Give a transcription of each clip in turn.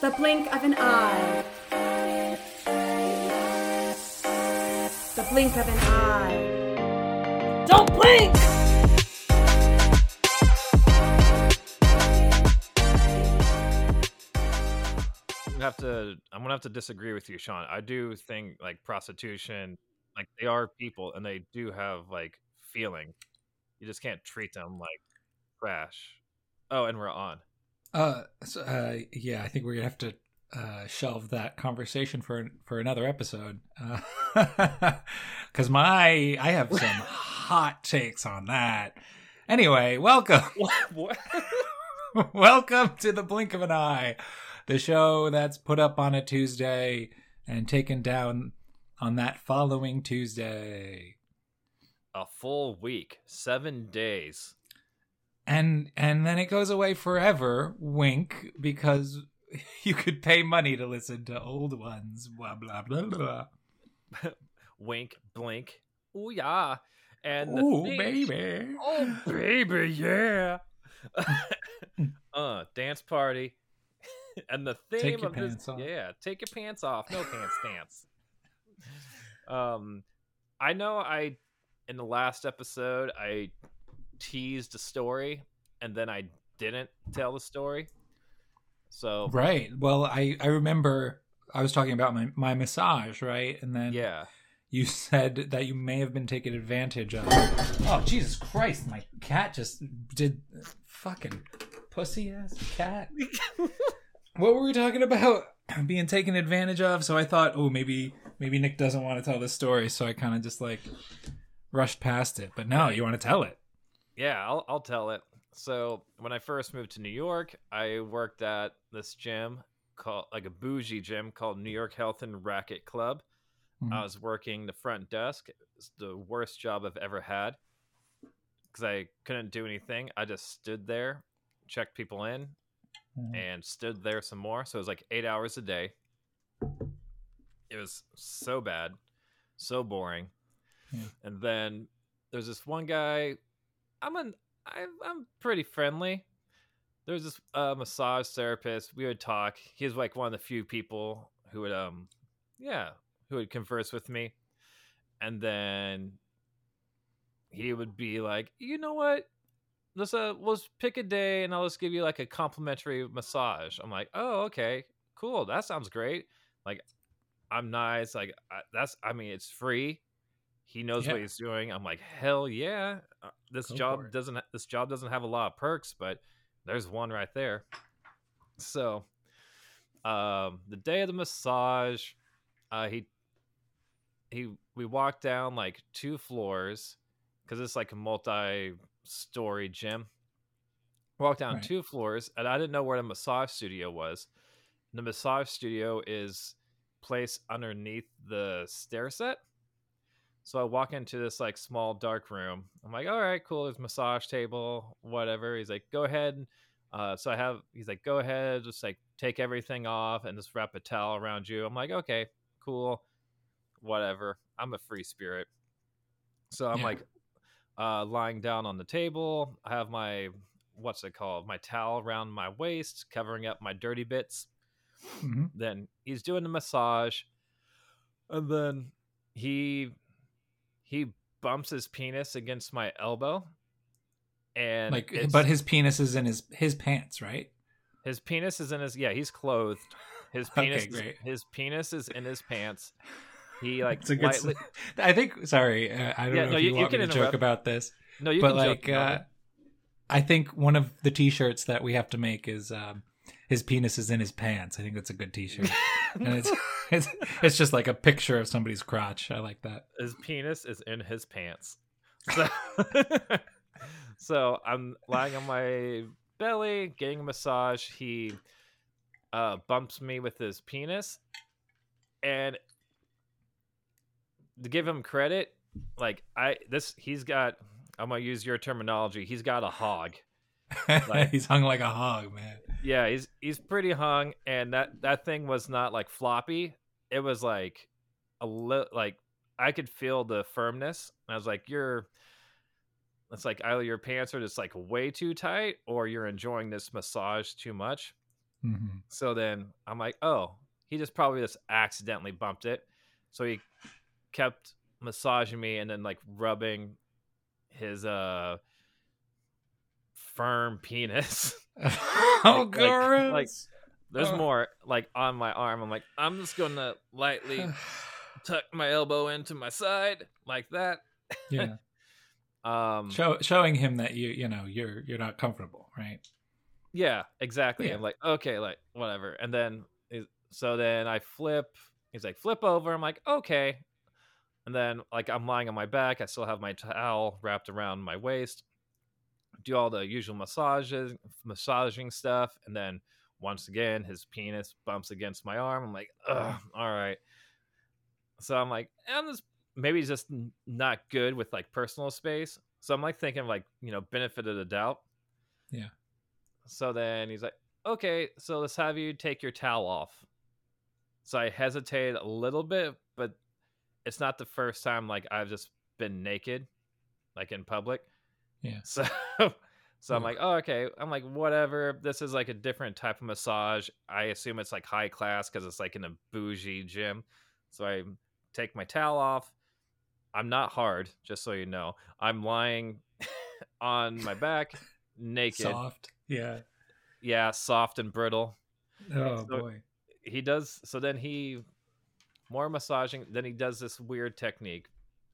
The blink of an eye. The blink of an eye. Don't blink! Gonna have to I'm gonna have to disagree with you, Sean. I do think like prostitution, like they are people and they do have like feeling. You just can't treat them like trash. Oh, and we're on. Uh, so, uh, yeah, I think we're gonna have to uh, shelve that conversation for for another episode. Because my I have some hot takes on that. Anyway, welcome, What? welcome to the Blink of an Eye, the show that's put up on a Tuesday and taken down on that following Tuesday. A full week, seven days. And and then it goes away forever wink because you could pay money to listen to old ones blah blah blah blah Wink, blink. oh yeah. And oh baby Oh baby, yeah. uh, dance party. and the theme Take your of this off. Yeah, take your pants off. No pants dance. Um I know I in the last episode I teased a story and then I didn't tell the story. So right. Well i i remember i was talking about my my massage right? And then yeah. you said that you may have been taken advantage of oh jesus christ my cat just did fucking pussy ass cat. What were we talking about being taken advantage of? So i thought oh maybe maybe nick doesn't want to tell this story. So i kind of just like rushed past it. But no you want to tell it Yeah, I'll I'll tell it. So when I first moved to New York, I worked at this gym called like a bougie gym called New York Health and Racket Club. Mhm. I was working the front desk. It's the worst job I've ever had because I couldn't do anything. I just stood there, checked people in, Mhm. and stood there some more. So it was like eight hours a day. It was so bad, so boring. Yeah. And then there's this one guy. I'm an I, I'm pretty friendly. There's this uh, massage therapist. We would talk. He was like one of the few people who would um yeah who would converse with me, and then he would be like, you know what? Let's uh let's pick a day and I'll just give you like a complimentary massage. I'm like, oh okay, cool. That sounds great. Like, I'm nice. Like I, that's I mean it's free. He knows Yeah. what he's doing. I'm like, hell yeah. This Go job doesn't this job doesn't have a lot of perks, but there's one right there. So, um, the day of the massage, uh, he he we walked down like two floors because it's like a multi-story gym. Walked down Right. two floors, and I didn't know where the massage studio was. The massage studio is placed underneath the stair set. So I walk into this like small dark room. I'm like, all right, cool. There's a massage table, whatever. He's like, go ahead. Uh, so I have. He's like, go ahead, just like take everything off and just wrap a towel around you. I'm like, okay, cool, whatever. I'm a free spirit. So I'm Yeah. like, uh, lying down on the table. I have my what's it called? My towel around my waist, covering up my dirty bits Mhm. then he's doing the massage and then he he bumps his penis against my elbow and like but his penis is in his his pants right his penis is in his yeah he's clothed his penis is- great. his penis is in his pants he like It's a good. lightly I think. Sorry, uh, I don't Yeah, know no, if you- you, you want can me to interrupt. joke about this, no you but can like, joke about uh. I think one of the T-shirts that we have to make is um, his penis is in his pants. I think that's a good T-shirt, and it's it's it's just like a picture of somebody's crotch. I like that. his penis is in his pants. So, so I'm lying on my belly, getting a massage. He uh, bumps me with his penis, and to give him credit, like I this he's got. I'm gonna use your terminology. He's got a hog. Like- He's hung like a hog, man. Yeah, he's he's pretty hung, and that that thing was not like floppy. It was like a little like I could feel the firmness. And I was like, "You're." It's like either your pants are just like way too tight, or you're enjoying this massage too much. Mm-hmm. So then I'm like, oh, he just probably just accidentally bumped it. So he kept massaging me and then like rubbing his uh firm penis. oh, Like- like- gross. like, There's Oh. more like on my arm. I'm like, I'm just gonna lightly tuck my elbow into my side like that. yeah, Um Show, showing him that you you know you're you're not comfortable, right? Yeah, exactly. Yeah. I'm like, okay, like whatever. And then so then I flip. He's like, flip over. I'm like, okay. And then like I'm lying on my back. I still have my towel wrapped around my waist. Do all the usual massages, massaging stuff, and then once again his penis bumps against my arm. I'm like, ugh, all right. So I'm like, I'm just maybe just not good with like personal space. So I'm like thinking like you know benefit of the doubt. Yeah. So then he's like, okay, so let's have you take your towel off. So I hesitated a little bit, but it's not the first time like I've just been naked, like in public. Yeah. So, so I'm hmm. like, oh, okay. I'm like, whatever. This is like a different type of massage. I assume it's like high class because it's like in a bougie gym. So I take my towel off. I'm not hard, just so you know. I'm lying on my back, naked. Soft. Yeah. Yeah, soft and brittle. Oh So- boy. He does. So then he more massaging. Then he does this weird technique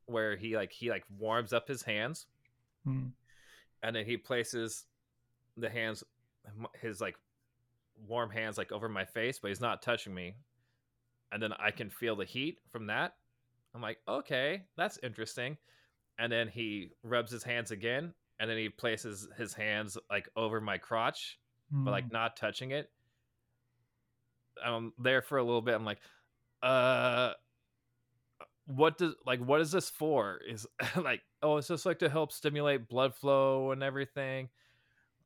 where he like he like warms up his hands Mm. and then he places the hands his like warm hands like over my face but he's not touching me. And then i can feel the heat from that. I'm like okay that's interesting. And then he rubs his hands again and then he places his hands like over my crotch but like Mm. not touching it. I'm there for a little bit. I'm like uh what does like what is this for? Is like oh it's just like to help stimulate blood flow and everything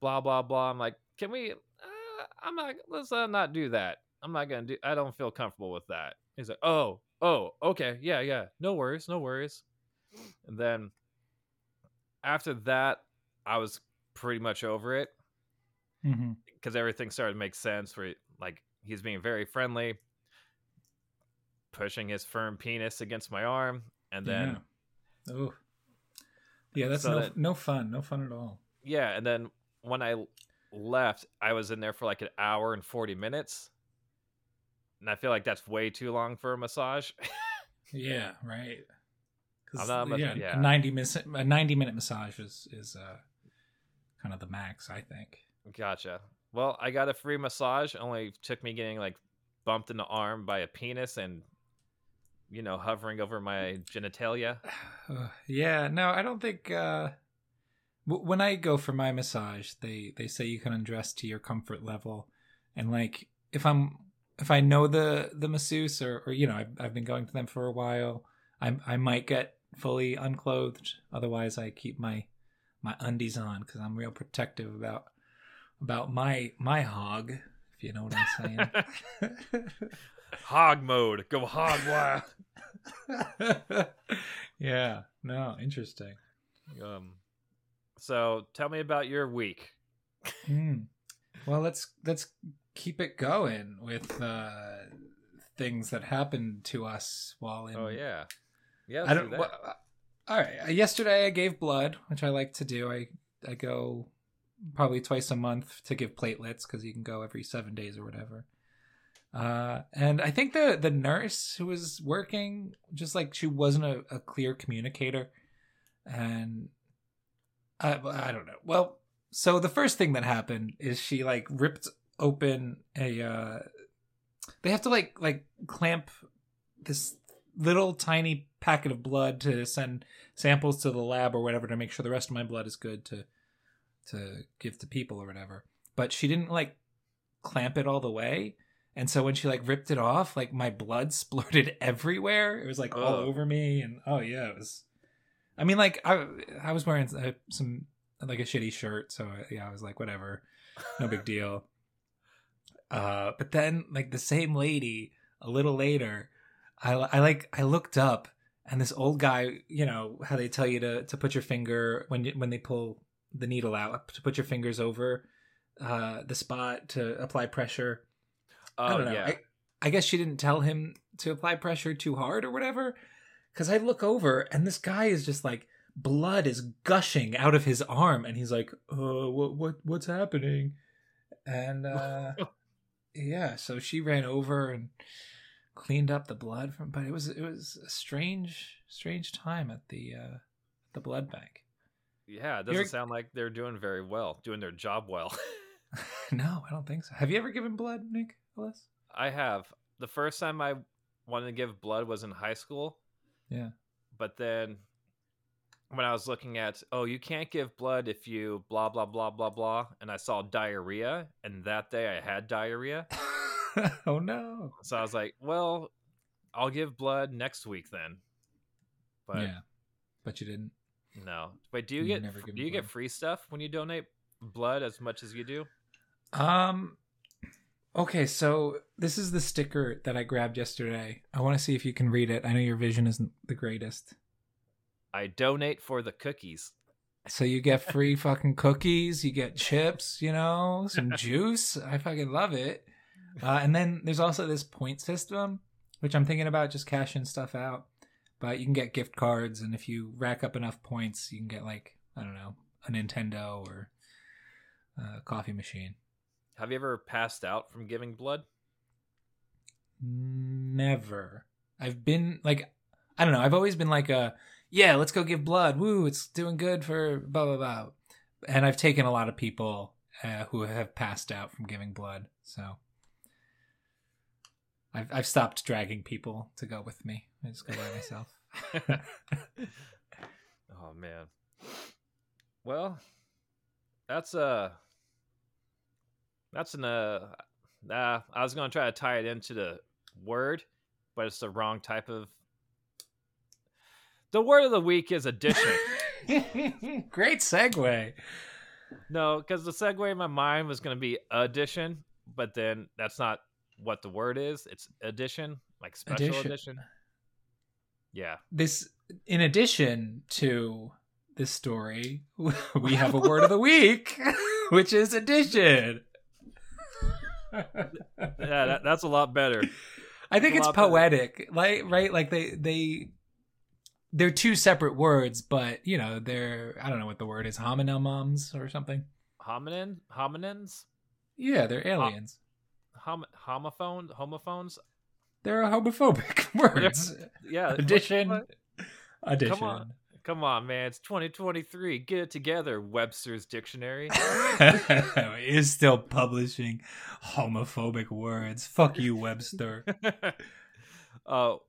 blah blah blah. I'm like can we uh, i'm not let's uh, not do that. I'm not gonna do i don't feel comfortable with that. He's like oh oh okay yeah yeah no worries no worries. And then after that i was pretty much over it. Because everything started to make sense where like he's being very friendly pushing his firm penis against my arm and then yeah. Yeah, that's So no no fun. No fun at all. yeah. and then when i left i was in there for like an hour and 40 minutes and i feel like that's way too long for a massage Yeah, right. 'Cause, I'm not yeah, yeah. a ninety minute a ninety minute massage is is uh, kind of the max, I think. gotcha well i got a free massage only took me getting like bumped in the arm by a penis and you know hovering over my genitalia Uh, yeah, no, I don't think. Uh, w- when I go for my massage, they they say you can undress to your comfort level, and like if I'm if I know the the masseuse or or you know I've, I've been going to them for a while, I I might get fully unclothed. Otherwise, I keep my my undies on because I'm real protective about about my my hog. If you know what I'm saying. hog mode go hog wild yeah. No. Interesting. Um, so tell me about your week. Hmm. Well, let's let's keep it going with uh, things that happened to us while in. Oh yeah, yeah. I don't. do. Well, uh, all right. uh, Yesterday, I gave blood, which I like to do. I I go probably twice a month to give platelets because you can go every seven days or whatever. Uh, and I think the the nurse who was working, just like she wasn't a, a clear communicator, and I I don't know. Well, so the first thing that happened is she like ripped open a. Uh, they have to like like clamp this little tiny packet of blood to send samples to the lab or whatever to make sure the rest of my blood is good to to give to people or whatever. But she didn't like clamp it all the way. And so when she like ripped it off, like my blood splurted everywhere. It was like all over me and oh yeah, it was I mean like I I was wearing uh, some like a shitty shirt, so uh, yeah, I was like whatever. No big deal. Uh but then like the same lady a little later I, I like I looked up and this old guy, you know how they tell you to to put your finger when you, when they pull the needle out to put your fingers over uh, the spot to apply pressure. I Oh don't know. yeah. I, I guess she didn't tell him to apply pressure too hard or whatever. Because I look over and this guy is just like blood is gushing out of his arm, and he's like, "Uh, what what what's happening?" And uh, yeah, so she ran over and cleaned up the blood from. But it was it was a strange strange time at the uh, the blood bank. yeah, it doesn't You're- sound like they're doing very well, doing their job well. no, I don't think so. Have you ever given blood, Nick? Ellis? I have. The first time I wanted to give blood was in high school. Yeah. But then when I was looking at, oh, you can't give blood if you blah, blah, blah, blah, blah. And I saw diarrhea. And that day I had diarrhea. oh no. So I was like, well, I'll give blood next week then. But yeah, but you didn't. no. Wait, do you You get do you blood. get free stuff when you donate blood as much as you do? Um. Okay, so this is the sticker that I grabbed yesterday. I want to see if you can read it. I know your vision isn't the greatest. I donate for the cookies. So you get free fucking cookies, you get chips, you know, some juice. I fucking love it. Uh, and then there's also this point system, which I'm thinking about just cashing stuff out. But you can get gift cards, and if you rack up enough points, you can get like I don't know a Nintendo or a coffee machine. Have you ever passed out from giving blood? Never. I've been like, I don't know. I've always been like a, yeah, let's go give blood. Woo, it's doing good for blah blah blah. And I've taken a lot of people uh, who have passed out from giving blood. So I've I've stopped dragging people to go with me. I just go by myself. Oh man. Well, that's uh that's an uh uh I was gonna try to tie it into the word, but it's the wrong type of the word of the week is addition. Great segue. no, because the segue in my mind was gonna be addition, but then that's not what the word is. It's addition, like special Addition. edition. Yeah. This, in addition to this story, we have a word of the week, which is addition. Yeah, that, that's a lot better. I think it's lot better. poetic, like right, like they they they're two separate words, but you know they're I don't know what the word is, homonymous or something. Hominin hominins? Yeah, they're aliens. Hom- homophone homophones? They're homophobic words. Yeah. Addition. Addition. Come on. Man. It's 2023. Get it together, Webster's Dictionary. is still publishing homophobic words. Fuck you, Webster. oh,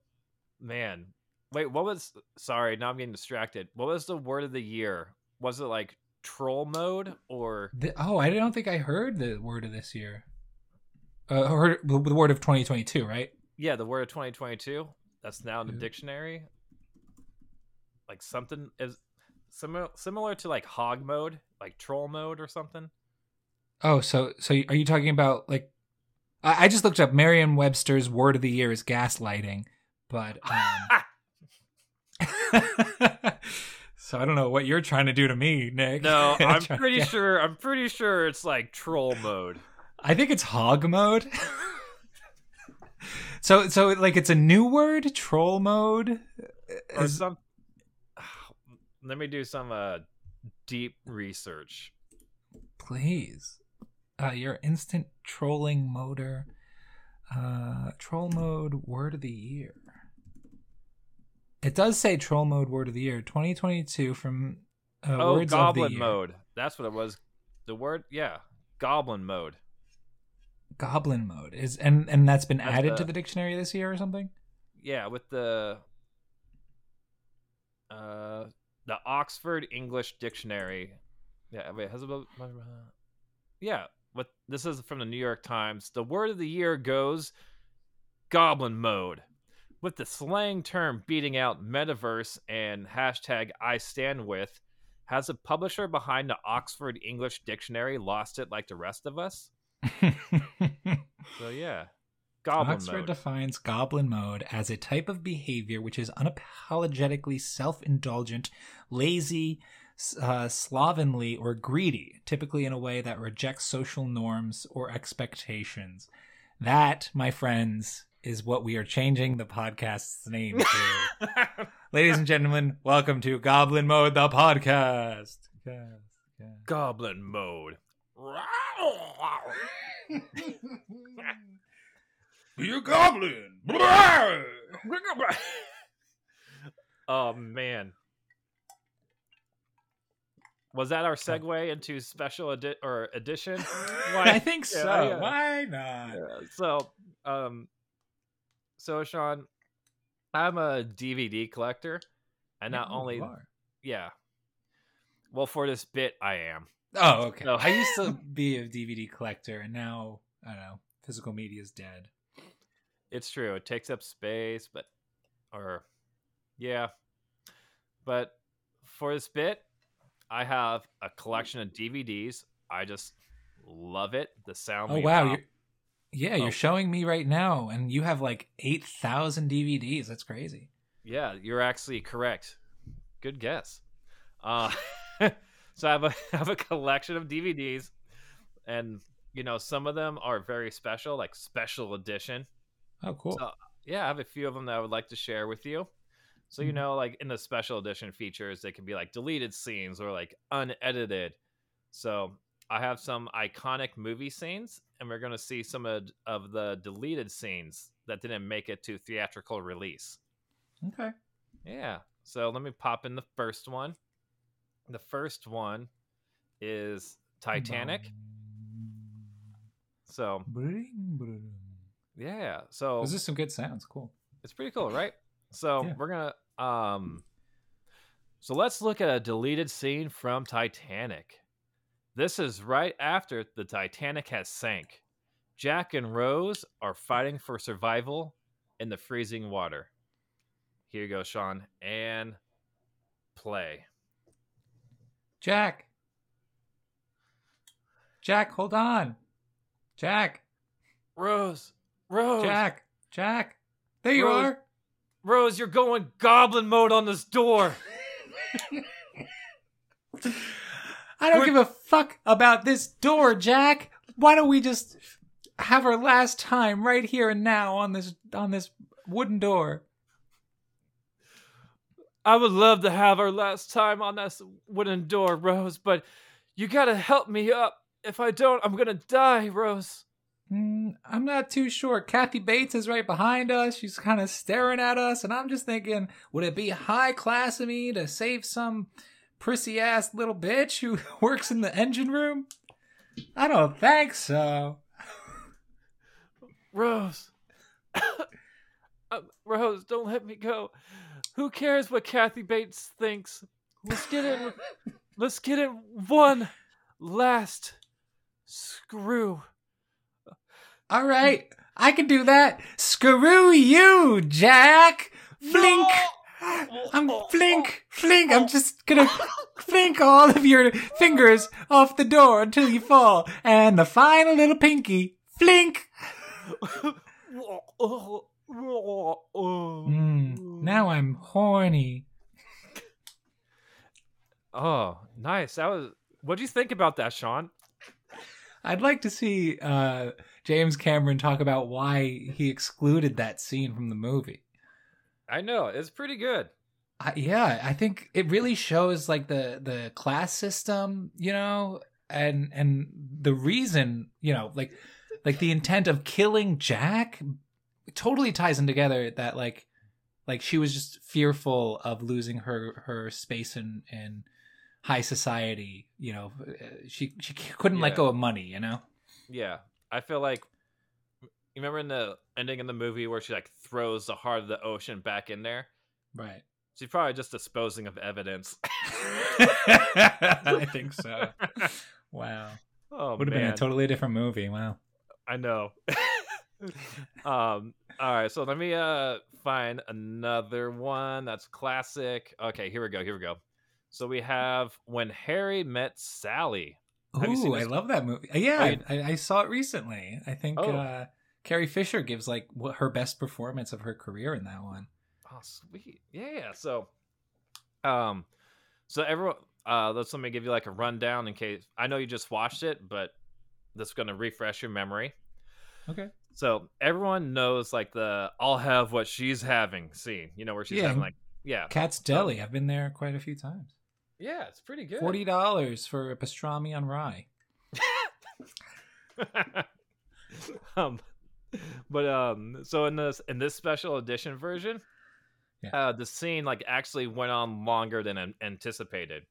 man. Wait, what was. Sorry, now I'm getting distracted. What was the word of the year? Was it like troll mode or. The- oh, I don't think I heard the word of this year. Uh, heard the the word of 2022, right? Yeah, the word of 2022? That's now in the dictionary. Like something is similar similar to like hog mode, like troll mode or something. Oh, so so are you talking about like? I, I just looked up Merriam-Webster's word of the year is gaslighting, but um, so I don't know what you're trying to do to me, Nick. No, I'm pretty sure. I'm pretty sure it's like troll mode. I think it's hog mode. so so like it's a new word, troll mode. or Is- some. Let me do some uh, deep research. please. Uh, your instant trolling motor. Uh, troll mode word of the year. It does say troll mode word of the year 2022 from uh, oh, words of goblin the year. mode. That's what it was. The word, yeah, goblin mode. Goblin mode is and and that's been That's added the- to the dictionary this year or something. Yeah, with the uh the Oxford English Dictionary. Yeah, wait, has it? Yeah, what this is from the New York Times. The word of the year goes goblin mode. With the slang term beating out metaverse and hashtag I stand with, has a publisher behind the Oxford English Dictionary lost it like the rest of us? So yeah. Goblin Oxford mode. defines goblin mode as a type of behavior which is unapologetically self indulgent, lazy, uh, slovenly or greedy, typically in a way that rejects social norms or expectations. That, my friends, is what we are changing the podcast's name to. Ladies and gentlemen, welcome to Goblin Mode, the podcast. Yes, yes. Goblin mode. you goblin! oh man. Was that our segue into special edi- or edition? I think so. Yeah, yeah. Why not? Yeah, So, um, so Sean, I'm a DVD collector, and not only you are. yeah. Well, for this bit, I am. Oh, okay. No. I used to be a DVD collector, and now I don't know. Physical media is dead. It's true. It takes up space, but or yeah. But for this bit, I have a collection of DVDs. I just love it. The sound. Oh wow! You're, yeah, Oh. you're showing me right now, and you have like eight thousand DVDs. That's crazy. Yeah, you're actually correct. Good guess. Uh, so I have a I have a collection of DVDs, and you know some of them are very special, like special edition. Oh, cool. So, yeah, I have a few of them that I would like to share with you. So you Mhm. know, like in the special edition features, they can be like deleted scenes or like unedited. So I have some iconic movie scenes, and we're gonna see some of, of the deleted scenes that didn't make it to theatrical release. okay. Yeah. So let me pop in the first one. The first one is Titanic. So. Yeah. So Those are some good sounds. Cool. It's pretty cool, right? So Yeah. we're gonna um so let's look at a deleted scene from Titanic. This is right after the Titanic has sank. Jack and Rose are fighting for survival in the freezing water. Here you go, Sean, and play. Jack. Jack, hold on. Jack. Rose, Rose, Jack. Jack. There you Rose. are. Rose, you're going goblin mode on this door. I don't We're- give a fuck about this door, Jack. Why don't we just have our last time right here and now on this on this wooden door? I would love to have our last time on this wooden door, Rose, but you gotta help me up. If I don't, I'm gonna die, Rose. Mm, I'm not too sure. Kathy Bates is right behind us. She's kind of staring at us, and I'm just thinking, would it be high class of me to save some prissy ass little bitch who works in the engine room? I don't think so. Rose. Um, Rose, don't let me go. Who cares what Kathy Bates thinks? Let's get it. let's get in one last screw. All right, I can do that. Screw you, Jack. Flink. I'm flink, flink. I'm just gonna flink all of your fingers off the door until you fall. And the final little pinky, flink. Mm, now I'm horny. Oh, nice. That was. What do you think about that, Sean? I'd like to see uh, James Cameron talk about why he excluded that scene from the movie. I know it's pretty good. I, yeah, I think it really shows like the the class system, you know, and and the reason, you know, like like the intent of killing Jack totally ties in together that like like she was just fearful of losing her her space in in high society, you know. Uh, She she couldn't let go of money, you know. Yeah, I feel like you remember in the ending in the movie where she like throws the heart of the ocean back in there. Right. She's probably just disposing of evidence. I think so. Wow. oh Would have been a totally different movie. Wow. I know. um. All right, so let me uh find another one that's classic. Okay, here we go. Here we go. So we have when Harry met Sally. Have you seen Ooh, I love that movie. Uh, Yeah, Oh, I, I, I saw it recently. I think Oh. uh, Carrie Fisher gives like what her best performance of her career in that one. Oh, sweet. Yeah. So, um, so everyone, uh, let's let me give you like a rundown in case I know you just watched it, but this is going to refresh your memory. Okay. So everyone knows like the "I'll have what she's having" scene. You know where she's Yeah. having like yeah, Katz's Deli. I've been there quite a few times. Yeah, it's pretty good. Forty dollars for a pastrami on rye. um, but um, so in this in this special edition version, Yeah. uh, the scene like actually went on longer than an- anticipated.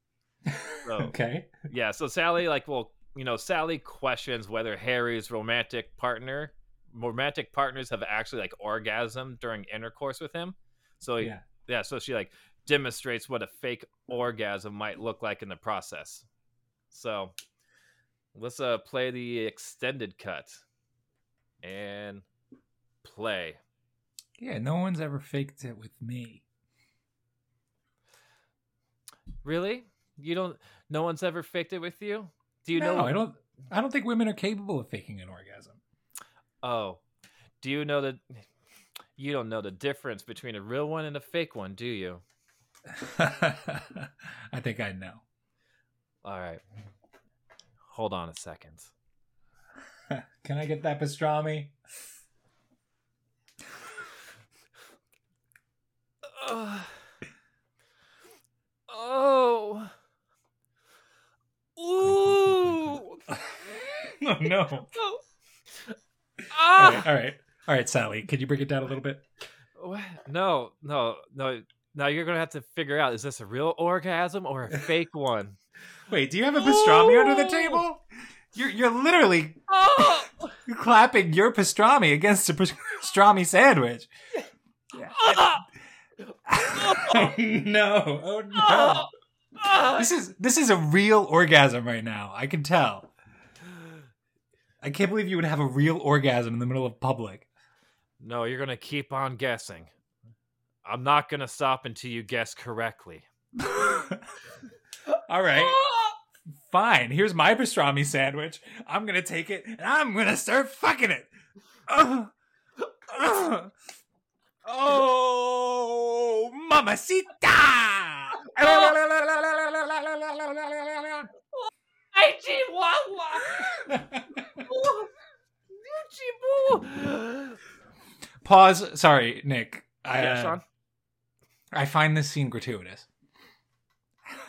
So Okay. yeah, so Sally like well, you know, Sally questions whether Harry's romantic partner, romantic partners have actually like orgasm during intercourse with him. So Yeah. yeah, so she like demonstrates what a fake orgasm might look like in the process. So let's uh play the extended cut and play. Yeah. No one's ever faked it with me. Really? You don't no one's ever faked it with you? Do you no, know I don't. I don't think women are capable of faking an orgasm. Oh. Do you know that you don't know the difference between a real one and a fake one, do you? I think I know. All right. Hold on a second. Can I get that pastrami? Uh, oh. Ooh. Oh no! Oh. All Ah. right, all right, all right, Sally. Could you break it down a little bit? What? No, no, no. Now you're gonna have to figure out: is this a real orgasm or a fake one? Wait, do you have a pastrami under the table? You're you're literally Oh! clapping your pastrami against a pastrami sandwich. Ah! oh no! Oh no! Ah! This is this is a real orgasm right now. I can tell. I can't believe you would have a real orgasm in the middle of public. No, you're gonna keep on guessing. I'm not gonna stop until you guess correctly. All right, fine. Here's my pastrami sandwich. I'm gonna take it and I'm gonna start fucking it. Ugh. Ugh. Oh, mamacita! Hey, Chihuahua! Chihuahua! Pause. Sorry, Nick. I, Yeah, uh, Sean. I find this scene gratuitous.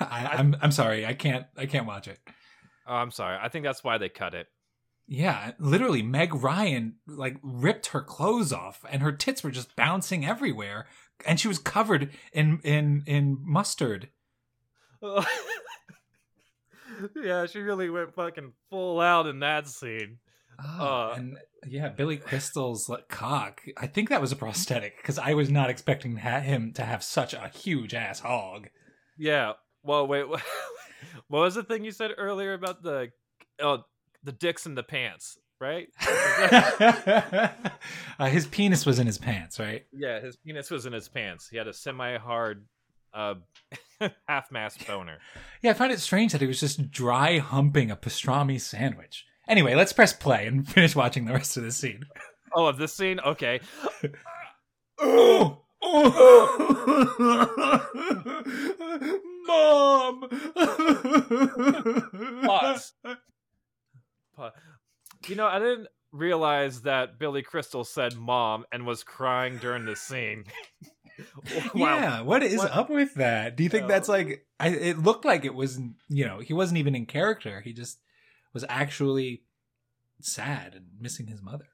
I, I'm I'm sorry. I can't I can't watch it. Oh, I'm sorry. I think that's why they cut it. Yeah, literally, Meg Ryan like ripped her clothes off, and her tits were just bouncing everywhere, and she was covered in in in mustard. yeah, she really went fucking full out in that scene. Oh, Uh, and yeah, Billy Crystal's like, cock. I think that was a prosthetic because I was not expecting ha- him to have such a huge ass hog. Yeah. Well, wait. What was the thing you said earlier about the oh the dicks in the pants, right? uh, his penis was in his pants, right? yeah, his penis was in his pants. He had a semi-hard uh half-mast boner. Yeah, I find it strange that he was just dry humping a pastrami sandwich. Anyway, let's press play and finish watching the rest of the scene. Oh, of this scene? Okay. Mom! Pause. Pa- You know, I didn't realize that Billy Crystal said mom and was crying during the scene. Wow. Yeah, what is What- up with that? Do you think Yeah. that's like? I, it looked like it was, you know, he wasn't even in character. He just was actually sad and missing his mother.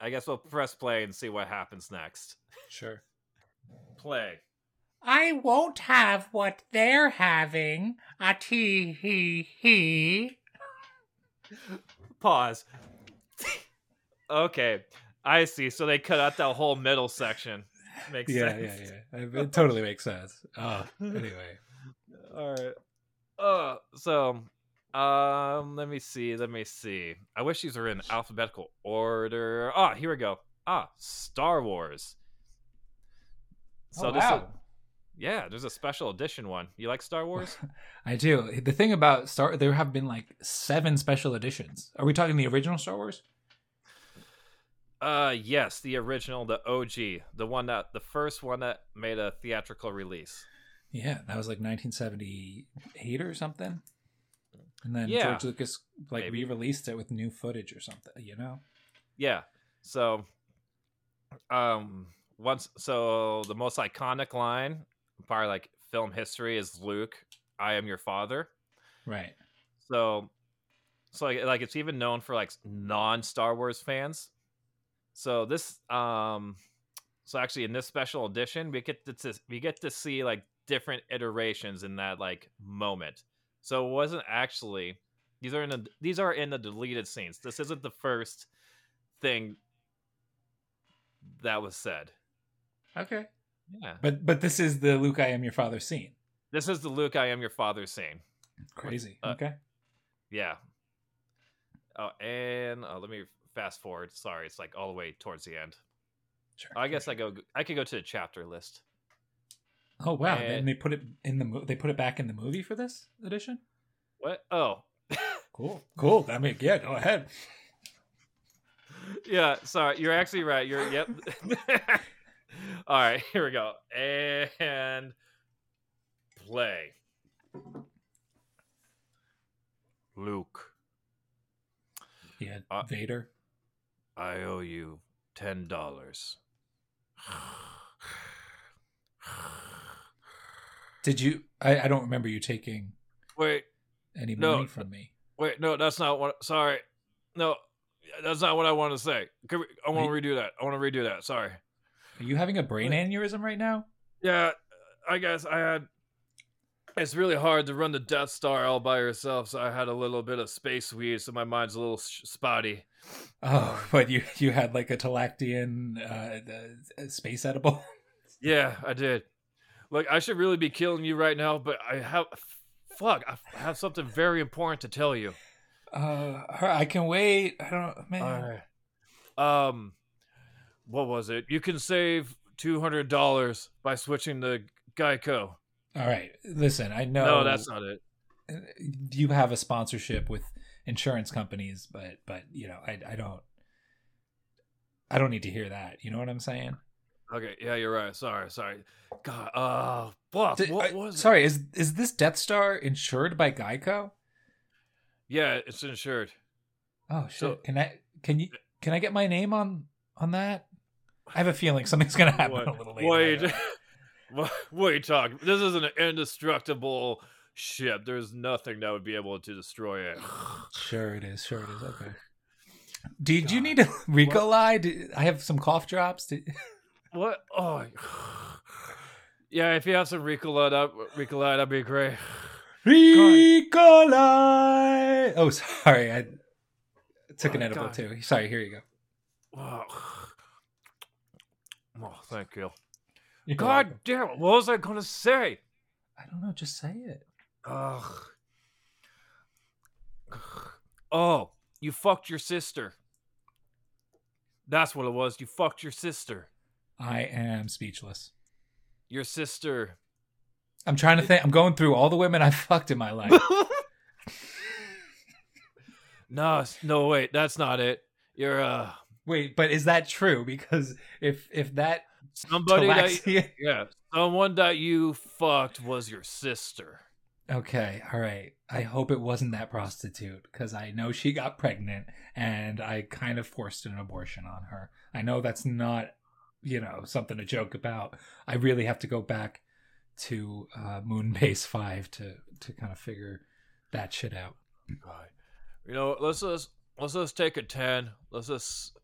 I guess we'll press play and see what happens next. Sure. Play. I won't have what they're having. A tee hee hee. Pause. okay, I see. So they cut out that whole middle section. Makes Yeah, sense. yeah, yeah. It totally makes sense. Oh, anyway. All right. Uh, so, um, let me see. Let me see. I wish these were in alphabetical order. Ah, here we go. Ah, Star Wars. So oh, this, is, wow. yeah, there's a special edition one. You like Star Wars? I do. The thing about Star, there have been like seven special editions. Are we talking the original Star Wars? uh, yes, the original, the OG, the one that, the first one that made a theatrical release. Yeah, that was like 1978 or something. And then Yeah. George Lucas like Maybe. re-released it with new footage or something, you know? Yeah. So, um, once so the most iconic line, probably like film history, is Luke, "I am your father." Right. So, so like, like it's even known for like non Star Wars fans. So this, um, so actually in this special edition, we get to, to we get to see like different iterations in that like moment. So it wasn't actually these are in the these are in the deleted scenes. This isn't the first thing that was said. Okay. Yeah, But but this is the Luke I am your father scene. this is the Luke, I am your father scene. Crazy. Uh, okay. Yeah. Oh, and uh, let me fast forward. Sorry, it's like all the way towards the end. Sure. I guess I go. I could go to the chapter list. Oh wow! and- and they put it in the mo- they put it back in the movie for this edition. What? Oh, Cool. Cool. I mean, yeah. Go ahead. yeah. Sorry, you're actually right. You're yep. all right, here we go. And play. Luke, Yeah. Uh, Vader. I owe you ten dollars. Did you? I, I don't remember you taking Wait, any No, money from me. Wait, no, that's not what. Sorry, no, that's not what I want to say. We, I want to redo that. I want to redo that. Sorry. Are you having a brain aneurysm right now? Yeah, I guess I had. It's really hard to run the Death Star all by yourself, so I had a little bit of space weed, so my mind's a little sh- spotty. Oh, but you you had like a Talactian uh, uh, space edible. Yeah, I did. Look, I should really be killing you right now, but I have. Fuck, I have something very important to tell you. Uh, I can wait. I don't, man. Um, what was it? You can save two hundred dollars by switching to Geico. All right, listen. I know. No, that's not it. You have a sponsorship with insurance companies, but but you know, I I don't. I don't need to hear that. You know what I'm saying? Okay, yeah, you're right. Sorry, sorry. God, uh, fuck. Did- what was it? sorry, is is this Death Star insured by Geico? Yeah, it's insured. Oh shit! So- can I can you can I get my name on on that? I have a feeling something's gonna happen What- a little later. Wait, what, what are you talking? This is an indestructible ship. There's nothing that would be able to destroy it. Sure it is. Sure it is. Okay. Did you need a Ricoline? Did- I have some cough drops. Did- What? Oh, yeah. If you have some Ricola, that Ricola, that'd be great. Ricoline. Oh, sorry. I took an Oh, edible God. too. Sorry. Here you go. Wow. Oh, thank you. You're God welcome. damn it! What was I gonna say? I don't know. Just say it. Ugh. Oh, you fucked your sister. That's what it was. You fucked your sister. I am speechless. Your sister. I'm trying to think. I'm going through all the women I've fucked in my life. no, no, wait, that's not it. You're uh Wait, but is that true? Because if if that somebody that Talaxia- yeah, someone that you fucked was your sister. Okay, all right. I hope it wasn't that prostitute because I know she got pregnant and I kind of forced an abortion on her. I know that's not, you know, something to joke about. I really have to go back to uh, Moonbase Five to to kind of figure that shit out. God. You know, let's just let's just take a ten. Let's just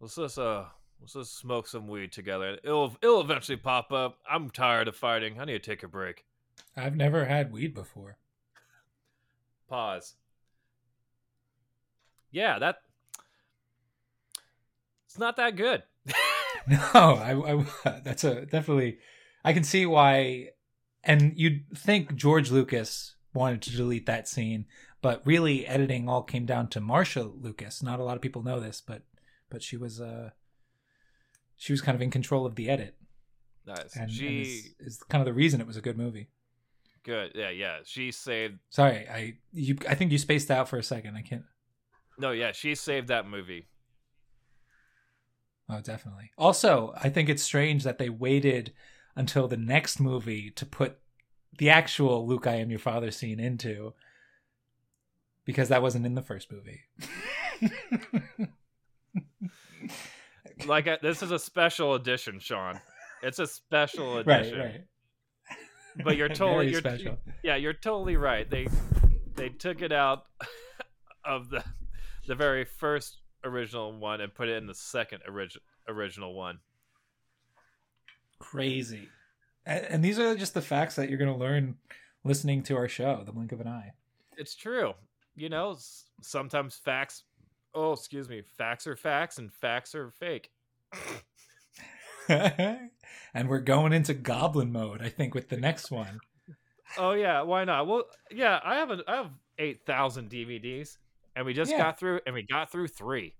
let's just uh let's just smoke some weed together. It'll it'll eventually pop up. I'm tired of fighting. I need to take a break. I've never had weed before. Pause. Yeah, that it's not that good. No, I, I that's a definitely. I can see why, and you'd think George Lucas wanted to delete that scene, but really editing all came down to Marcia Lucas. Not a lot of people know this, but but she was uh she was kind of in control of the edit, nice. and, and she is, is kind of the reason it was a good movie. good. Yeah, yeah. She saved. Sorry, I you I think you spaced out for a second. I can't. No, yeah, she saved that movie. Oh, definitely. Also, I think it's strange that they waited until the next movie to put the actual Luke I am your father scene into because that wasn't in the first movie. like I, this is a special edition, Sean. It's a special edition. right. But you're totally you're, special. Yeah, you're totally right. They they took it out of the the very first original one and put it in the second original original one. Crazy. And, and these are just the facts that you're going to learn listening to our show, The Blink of an Eye. It's true. You know, sometimes facts. Oh, excuse me. Facts are facts, and facts are fake. and we're going into goblin mode, I think, with the next one. Oh yeah, why not? Well, yeah, I have I have eight thousand DVDs, and we just Yeah. got through, and we got through three.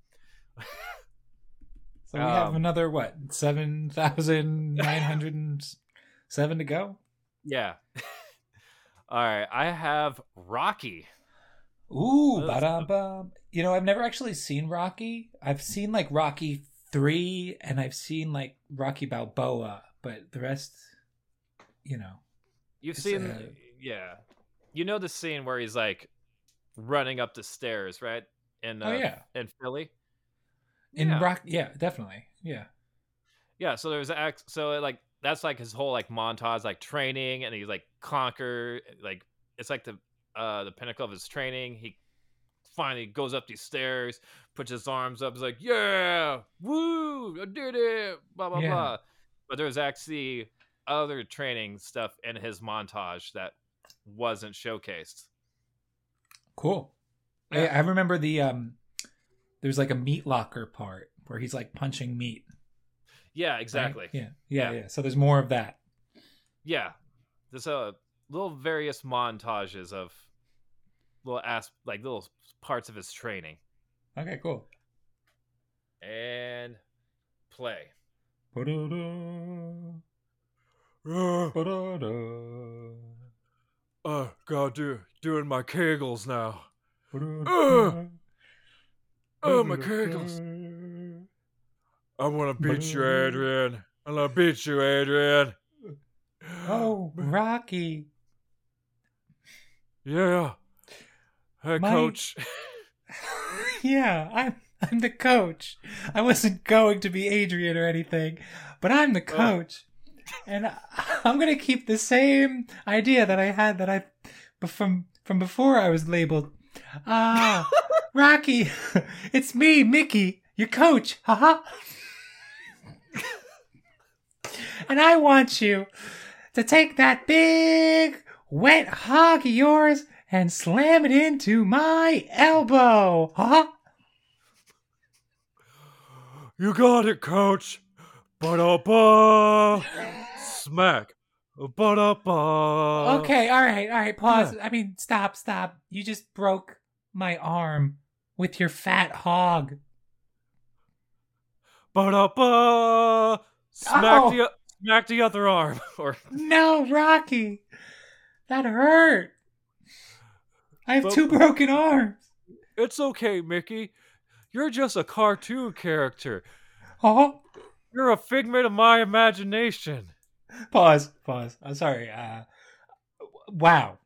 So we have Um, another what seven thousand nine hundred and seven to go. Yeah. All right, I have Rocky. Ooh, Those- ba You know, I've never actually seen Rocky. I've seen like Rocky three, and I've seen like Rocky Balboa, but the rest, you know, You've seen, uh, yeah. You know the scene where he's like running up the stairs, right? In uh, oh yeah, in Philly. in yeah. Rock, yeah, definitely, yeah, Yeah, so there's act so like that's like his whole like montage like training and he's like conquer like it's like the uh the pinnacle of his training. He finally goes up these stairs, puts his arms up, he's like, Yeah, woo, I did it, blah blah Yeah. blah. But there's actually other training stuff in his montage that wasn't showcased. Cool. I, Yeah. I remember the um, there's like a meat locker part where he's like punching meat. Yeah, right? exactly. Yeah, yeah, Yeah. yeah. So there's more of that. Yeah. There's a little various montages of little ass like little parts of his training. Okay, cool. And play. Ba-da-da, ba-da-da, uh God, do doing my kegels now. ba-da-da, Oh, my kegels. I want to beat you, Adrian. I'm gonna beat you, Adrian. Oh, Rocky. yeah. Hey, My- coach. yeah, I'm I'm the coach. I wasn't going to be Adrian or anything, but I'm the coach. And I'm to keep the same idea that I had that I from from before I was labeled. Ah, Rocky. It's me, Mickey, your coach. Haha. and I want you to take that big wet hog of yours and slam it into my elbow. Huh? You got it, coach. Ba-da-ba. Smack. Ba-da-ba. Okay, all right, all right, pause. I mean, stop, stop. You just broke my arm with your fat hog. Ba-da-ba. Smack Ow. the smack the other arm. or No, Rocky. That hurt. I have But- two broken arms. it's okay, Mickey. You're just a cartoon character. Oh, You're a figment of my imagination. pause, pause. I'm sorry. Uh, wow,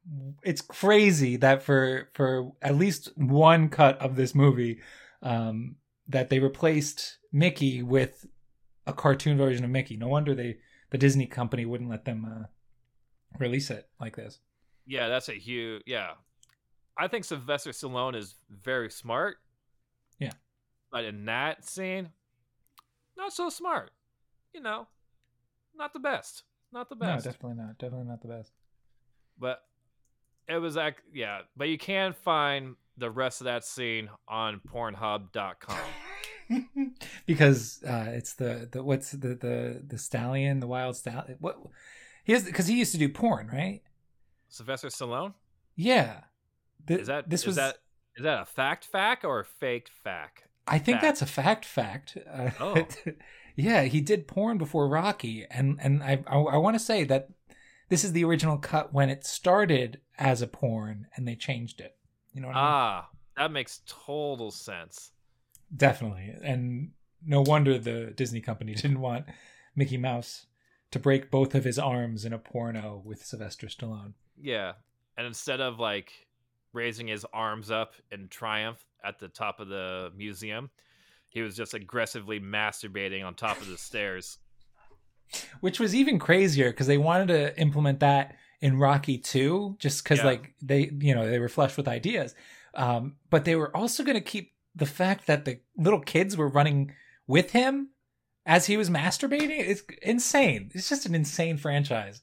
it's crazy that for for at least one cut of this movie, um, that they replaced Mickey with a cartoon version of Mickey. No wonder they the Disney company wouldn't let them uh, release it like this. Yeah, that's a huge. Yeah, I think Sylvester Stallone is very smart. Yeah. but in that scene, not so smart. You know, not the best. Not the best. No, definitely not. Definitely not the best. but it was like yeah. But you can find the rest of that scene on Pornhub.com. because uh, it's the the what's the the the stallion, the wild stallion. What he has because he used to do porn, right? Sylvester Stallone. Yeah. Th- Is that this is was? that is that a fact fact or a fake fact? I think fact? that's a fact. Fact. Uh, Oh. yeah, he did porn before Rocky, and and I I, I want to say that this is the original cut when it started as a porn, and they changed it. You know what I mean? Ah, that makes total sense. Definitely, and no wonder the Disney company didn't want Mickey Mouse to break both of his arms in a porno with Sylvester Stallone. Yeah. And instead of like raising his arms up in triumph at the top of the museum, he was just aggressively masturbating on top of the stairs. Which was even crazier because they wanted to implement that in Rocky 2 just because Yeah. like they you know they were flushed with ideas. Um, but they were also going to keep the fact that the little kids were running with him as he was masturbating. It's insane. It's just an insane franchise.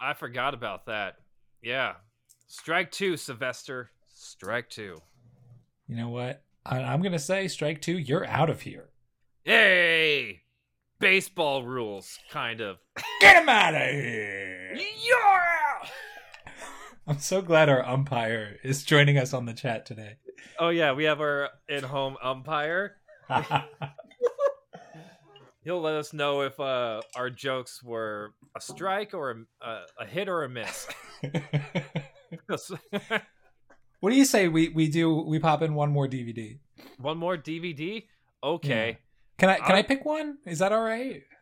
I forgot about that. Yeah. Strike two, Sylvester. Strike two. You know what? I, I'm going to say strike two. You're out of here. Hey! Baseball rules, kind of. Get him out of here. Yeah! I'm so glad our umpire is joining us on the chat today. Oh, yeah, we have our in home umpire. He'll let us know if uh, our jokes were a strike or a, a, a hit or a miss. what do you say we we do we pop in one more DVD? One more DVD? Okay. Can I can I I- pick one? Is that all right?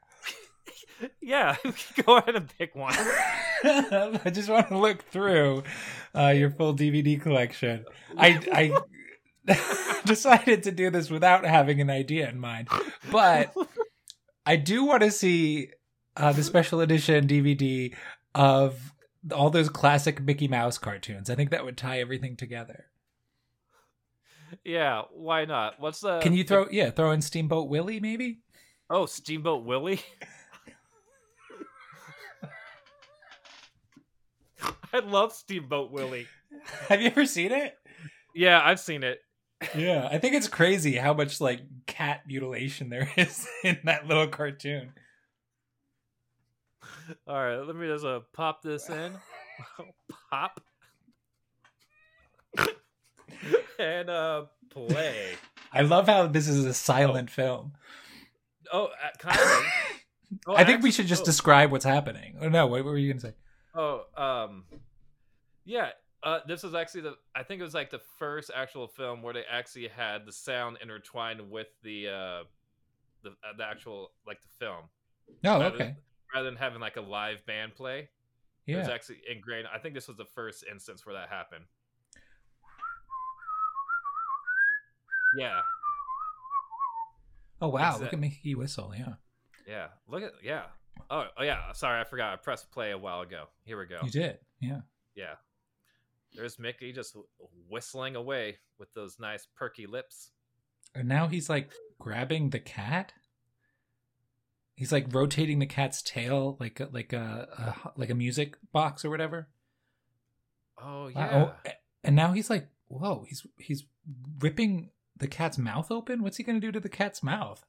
Yeah, go ahead and pick one. I just want to look through uh, your full DVD collection. I I decided to do this without having an idea in mind, but I do want to see uh, the special edition DVD of all those classic Mickey Mouse cartoons. I think that would tie everything together. Yeah, why not? What's the? Can you throw yeah throw in Steamboat Willie maybe? Oh, Steamboat Willie. I love Steamboat Willie. Have you ever seen it? Yeah, I've seen it. Yeah, I think it's crazy how much like cat mutilation there is in that little cartoon. All right, let me just uh, pop this in. pop. and uh play. I love how this is a silent film. Oh, uh, kind of. Oh, I think we should just oh, describe what's happening. Oh no, what, what were you gonna say? Oh, um, yeah. Uh, this was actually the. I think it was like the first actual film where they actually had the sound intertwined with the uh, the uh, the actual like the film. Oh, rather okay. Rather than having like a live band play, Yeah. it was actually ingrained. I think this was the first instance where that happened. Yeah, Oh wow, look at Mickey whistle. Yeah, yeah. Look at yeah. Oh, oh yeah. Sorry, I forgot. I pressed play a while ago. Here we go. you did. Yeah. Yeah. There's Mickey just whistling away with those nice perky lips. And now he's like grabbing the cat. He's like rotating the cat's tail like a, like a, a like a music box or whatever. Oh Wow. yeah. Oh, and now he's like, whoa, he's he's ripping the cat's mouth open. What's he gonna do to the cat's mouth?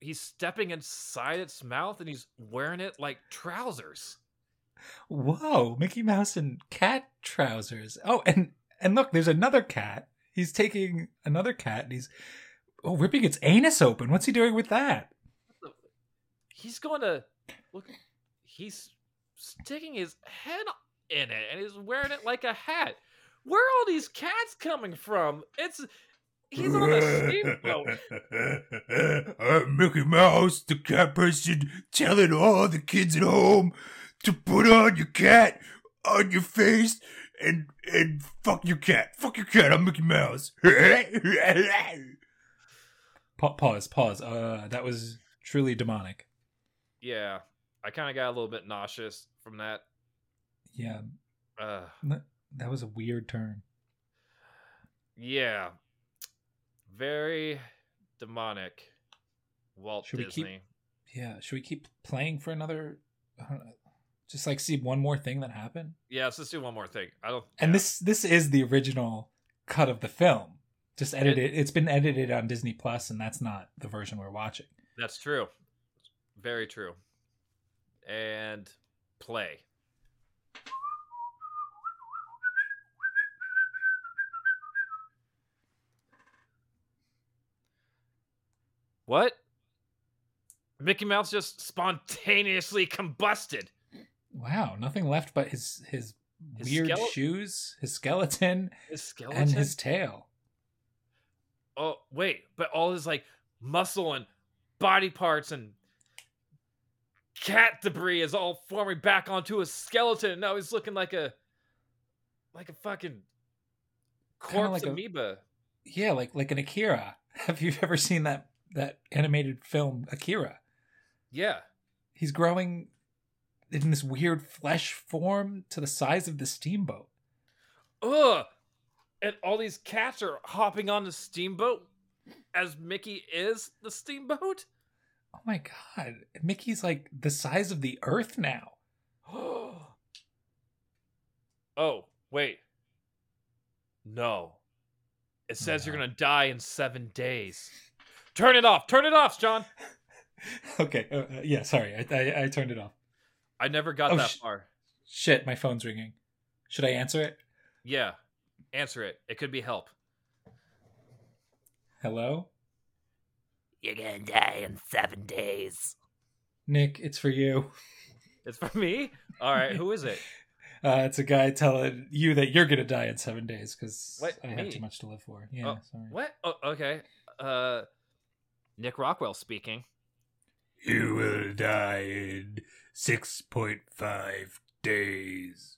He's stepping inside its mouth and he's wearing it like trousers. Whoa, Mickey Mouse in cat trousers. Oh, and and look, there's another cat. He's taking another cat and he's oh ripping its anus open. What's he doing with that? He's going to look. He's sticking his head in it and he's wearing it like a hat. Where are all these cats coming from? It's he's on a steamboat. I'm Mickey Mouse, the cat person, telling all the kids at home to put on your cat on your face and and fuck your cat. Fuck your cat. I'm Mickey Mouse. Pause, pause. Uh, that was truly demonic. Yeah, I kind of got a little bit nauseous from that. Yeah, Uh, that was a weird turn. yeah, very demonic. Walt Should we keep- Disney. Yeah, should we keep playing for another? I don't know, just like see one more thing that happened. Yeah, let's just do one more thing. I don't. And yeah. this this is the original cut of the film. Just edited. It's been edited on Disney Plus, and that's not the version we're watching. That's true. Very true. And play. What? Mickey Mouse just spontaneously combusted. Wow, nothing left but his his, His weird skele- shoes, his skeleton, His skeleton. and his tail. Oh wait, but all his like muscle and body parts and cat debris is all forming back onto a skeleton. Now he's looking like a like a fucking corpse like a- amoeba. Yeah, like like an Akira. Have you ever seen that that animated film Akira? Yeah. He's growing in this weird flesh form to the size of the steamboat. Ugh. And all these cats are hopping on the steamboat as Mickey is the steamboat. Oh my god, Mickey's like the size of the earth now. oh, wait. No. It says you're going to die in seven days. Turn it off. Turn it off, John. okay, uh, uh, yeah, sorry, I, I I turned it off. I never got Oh, that sh- far. Shit, my phone's ringing. Should I answer it? Yeah. Answer it. It could be help. Hello, You're going to die in seven days. Nick. It's for you. It's for me? All right. Who is it? Uh, it's a guy telling you that you're gonna die in seven days because What, I have too much to live for. Yeah, Oh, sorry. What? Oh, okay. Uh, Nick Rockwell speaking. You will die in 6.5 days.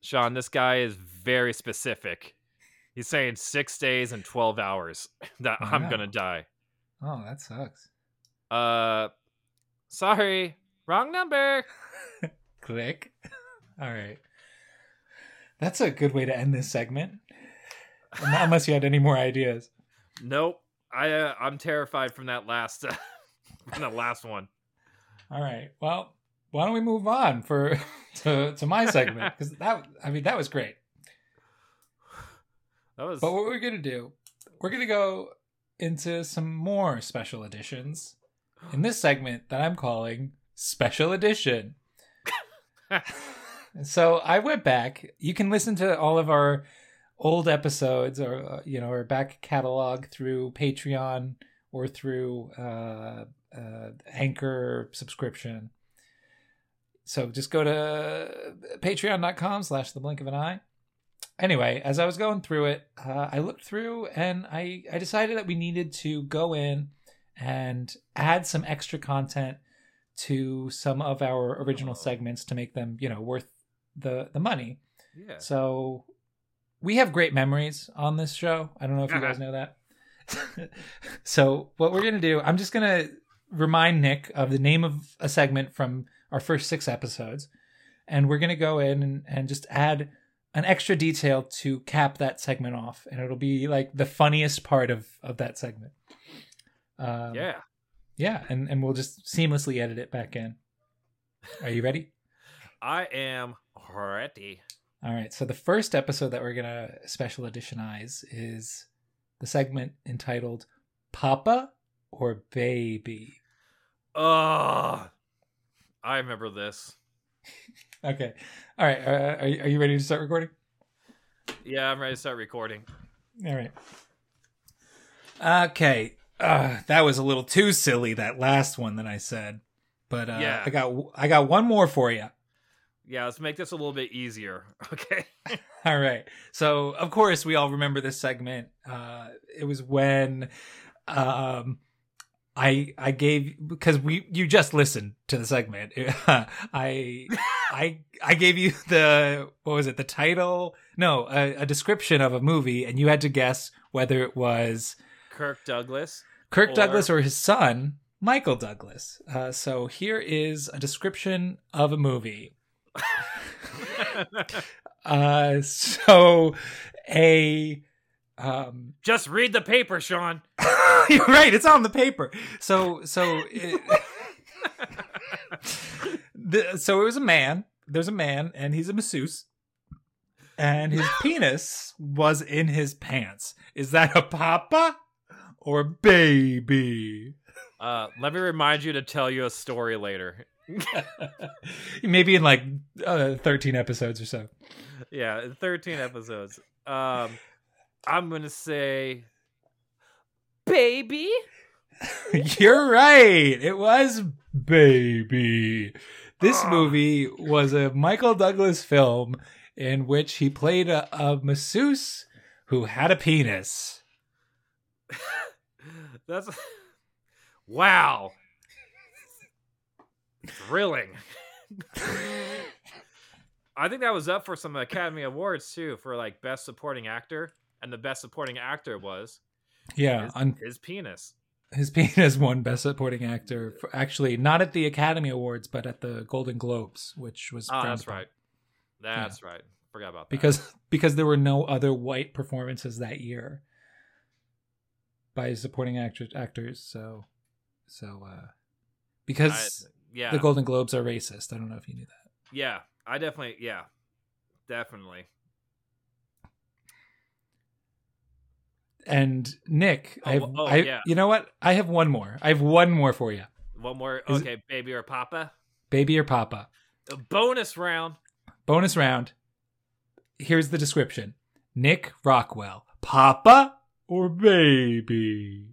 Sean, this guy is very specific. He's saying six days and 12 hours that I'm going to die. Oh, that sucks. Uh, sorry. Wrong number. Click. All right. That's a good way to end this segment. Unless you had any more ideas. Nope. I, uh, I'm terrified from that last, uh, from that last one. All right. Well, why don't we move on for to to my segment because that I mean that was great. That was, But what we're gonna do, we're gonna go into some more special editions in this segment that I'm calling Special Edition. so I went back. You can listen to all of our old episodes or uh, you know our back catalog through Patreon or through uh, uh, Anchor subscription. So just go to patreon.com slash the blink of an eye anyway, as I was going through it, uh, I looked through and I, I decided that we needed to go in and add some extra content to some of our original Oh. segments to make them, you know, worth the the money. yeah. So we have great memories on this show. I don't know if you Uh-huh. guys know that. so what we're gonna do, I'm just gonna remind Nick of the name of a segment from our first six episodes, and we're gonna go in and, and just add an extra detail to cap that segment off, and it'll be like the funniest part of of that segment. Um, yeah. yeah, and and we'll just seamlessly edit it back in. Are you ready? I am ready. All right. So the first episode that we're gonna special editionize is the segment entitled "Papa or Baby." Oh, I remember this. Okay. All right. Uh, are you, are you ready to start recording? Yeah, I'm ready to start recording. All right. Okay. Uh, that was a little too silly. That last one that I said, but uh, Yeah. I got I got one more for you. Yeah, let's make this a little bit easier. Okay. All right. So, of course, we all remember this segment. Uh, it was when um, I I gave because we you just listened to the segment. I I I gave you the what was it? The title? No, a, a description of a movie, and you had to guess whether it was Kirk Douglas. Kirk Or- Douglas or his son, Michael Douglas. Uh, so here is a description of a movie. Uh, so a um, Just read the paper, Sean. you're right. It's on the paper. So so it, the, so it was a man. There's a man, and he's a masseuse, and his penis was in his pants. Is that a papa or baby? Uh, let me remind you to tell you a story later. Maybe in like uh, 13 episodes or so. Yeah, 13 episodes. Um, I'm gonna say, baby. You're right. It was Baby. This Ah. movie was a Michael Douglas film in which he played a, a masseuse who had a penis. That's wow. thrilling. I think that was up for some Academy Awards too for like best supporting actor, and the best supporting actor was Yeah, his, on his penis. his penis won Best Supporting Actor. For, actually, not at the Academy Awards, but at the Golden Globes, which was Oh, that's right. That's right. Forgot about that. because because there were no other white performances that year by supporting actors actors. So so uh I, because yeah, the Golden Globes are racist. I don't know if you knew that. yeah, I definitely, yeah, definitely. And Nick, Oh, I have, oh, I, yeah. you know what? I have one more. I have one more for you. One more. Is- Okay, baby or papa. Baby or Papa? A bonus round. Bonus round. Here's the description. Nick Rockwell, Papa or baby?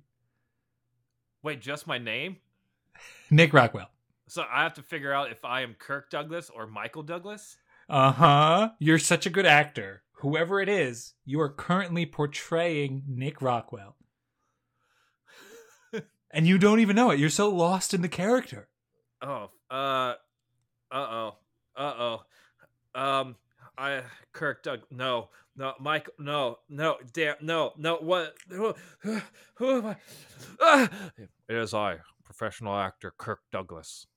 Wait, just my name? Nick Rockwell. So I have to figure out if I am Kirk Douglas or Michael Douglas. Uh huh. You're such a good actor. Whoever it is, you are currently portraying Nick Rockwell. and you don't even know it. You're so lost in the character. Oh, uh, uh oh, uh oh. Um, I Kirk Doug. No, no, Mike. No, no, damn, no, no. What? Who, who, who am I? Ah! It is I, professional actor Kirk Douglas.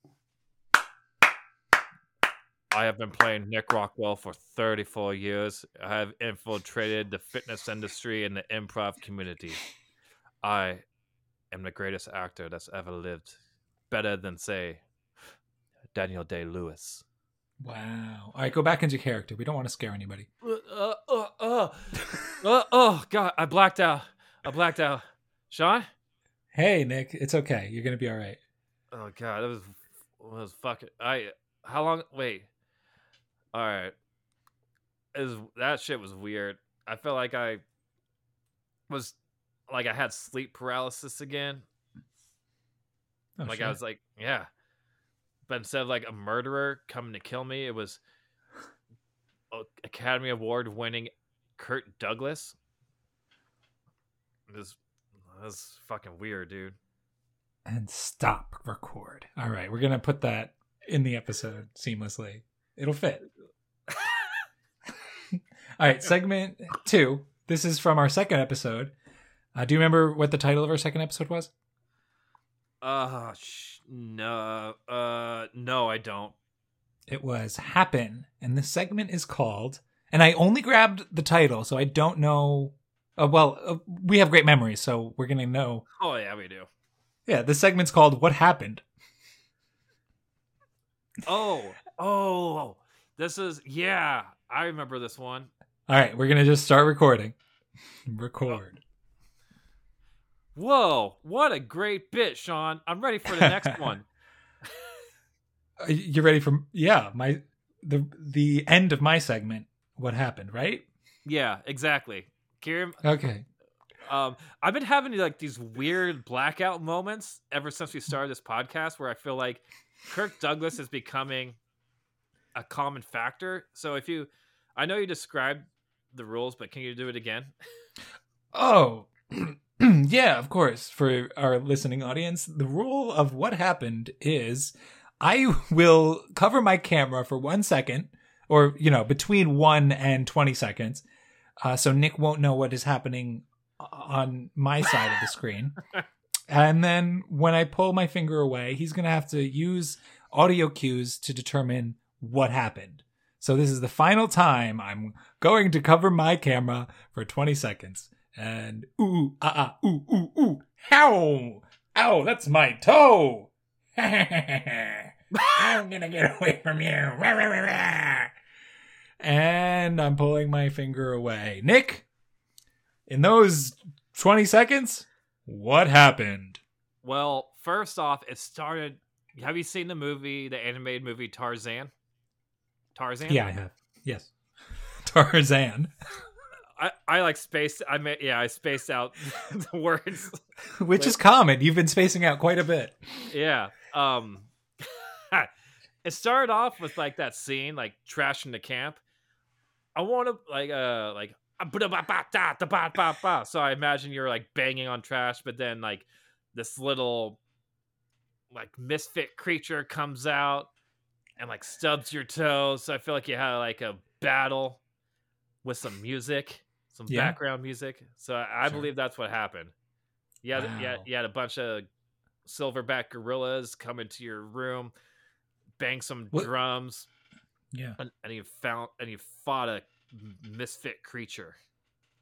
I have been playing Nick Rockwell for 34 years. I have infiltrated the fitness industry and the improv community. I am the greatest actor that's ever lived. Better than, say, Daniel Day Lewis. Wow. All right, go back into character. We don't want to scare anybody. Uh, uh, uh, uh, oh, God, I blacked out. I blacked out. Sean? Hey, Nick, it's okay. You're going to be all right. Oh, God, that was, was fucking. I, how long? Wait. All right. Was, that shit was weird. I felt like I was, like, I had sleep paralysis again. Oh, like. I was like, yeah. But instead of like a murderer coming to kill me, it was Academy Award winning Kirk Douglas. It was fucking weird, dude. and stop record. All right, we're going to put that in the episode seamlessly. It'll fit. All right, segment two. This is from our second episode. Uh, do you remember what the title of our second episode was? Uh, sh- no, uh, no, I don't. It was Happen, and the segment is called. And I only grabbed the title, so I don't know. Uh, well, uh, we have great memories, so we're gonna know. Oh yeah, we do. Yeah, the segment's called "What Happened." Oh, oh, this is yeah. I remember this one. All right, we're gonna just start recording. Record. Whoa, what a great bit, Sean. I'm ready for the next one. Uh, You ready for? Yeah, my the the end of my segment. What happened? Right? Yeah, exactly. Kieran, Okay. Um, I've been having like these weird blackout moments ever since we started this podcast, where I feel like Kirk Douglas is becoming a common factor. So if you, I know you described the rules, but can you do it again? Oh, yeah, of course. For our listening audience, the rule of what happened is I will cover my camera for one second, or, you know, between one and 20 seconds. Uh, so Nick won't know what is happening on my side of the screen. And then when I pull my finger away, he's going to have to use audio cues to determine what happened. So this is the final time I'm going to cover my camera for 20 seconds. And ooh, ah, ah, ooh, ooh, ooh, ow, ow, that's my toe. I'm gonna get away from you. And I'm pulling my finger away. Nick, in those 20 seconds, what happened? Well, first off, it started. Have you seen the movie, the animated movie Tarzan? Tarzan. Yeah, I have. Yes. Tarzan. I, I like spaced. I mean, yeah, I spaced out the words. Which is common. You've been spacing out quite a bit. yeah. Um it started off with like that scene, like trashing the camp. I want to like uh like so I imagine you're like banging on trash, but then like this little like misfit creature comes out and like stubs your toes. So I feel like you had like a battle with some music, some Yeah. background music. So I, I Sure. believe that's what happened. You had, you, had, you had a bunch of silverback gorillas come into your room, bang some What- drums, Yeah. and, and you found and you fought a misfit creature.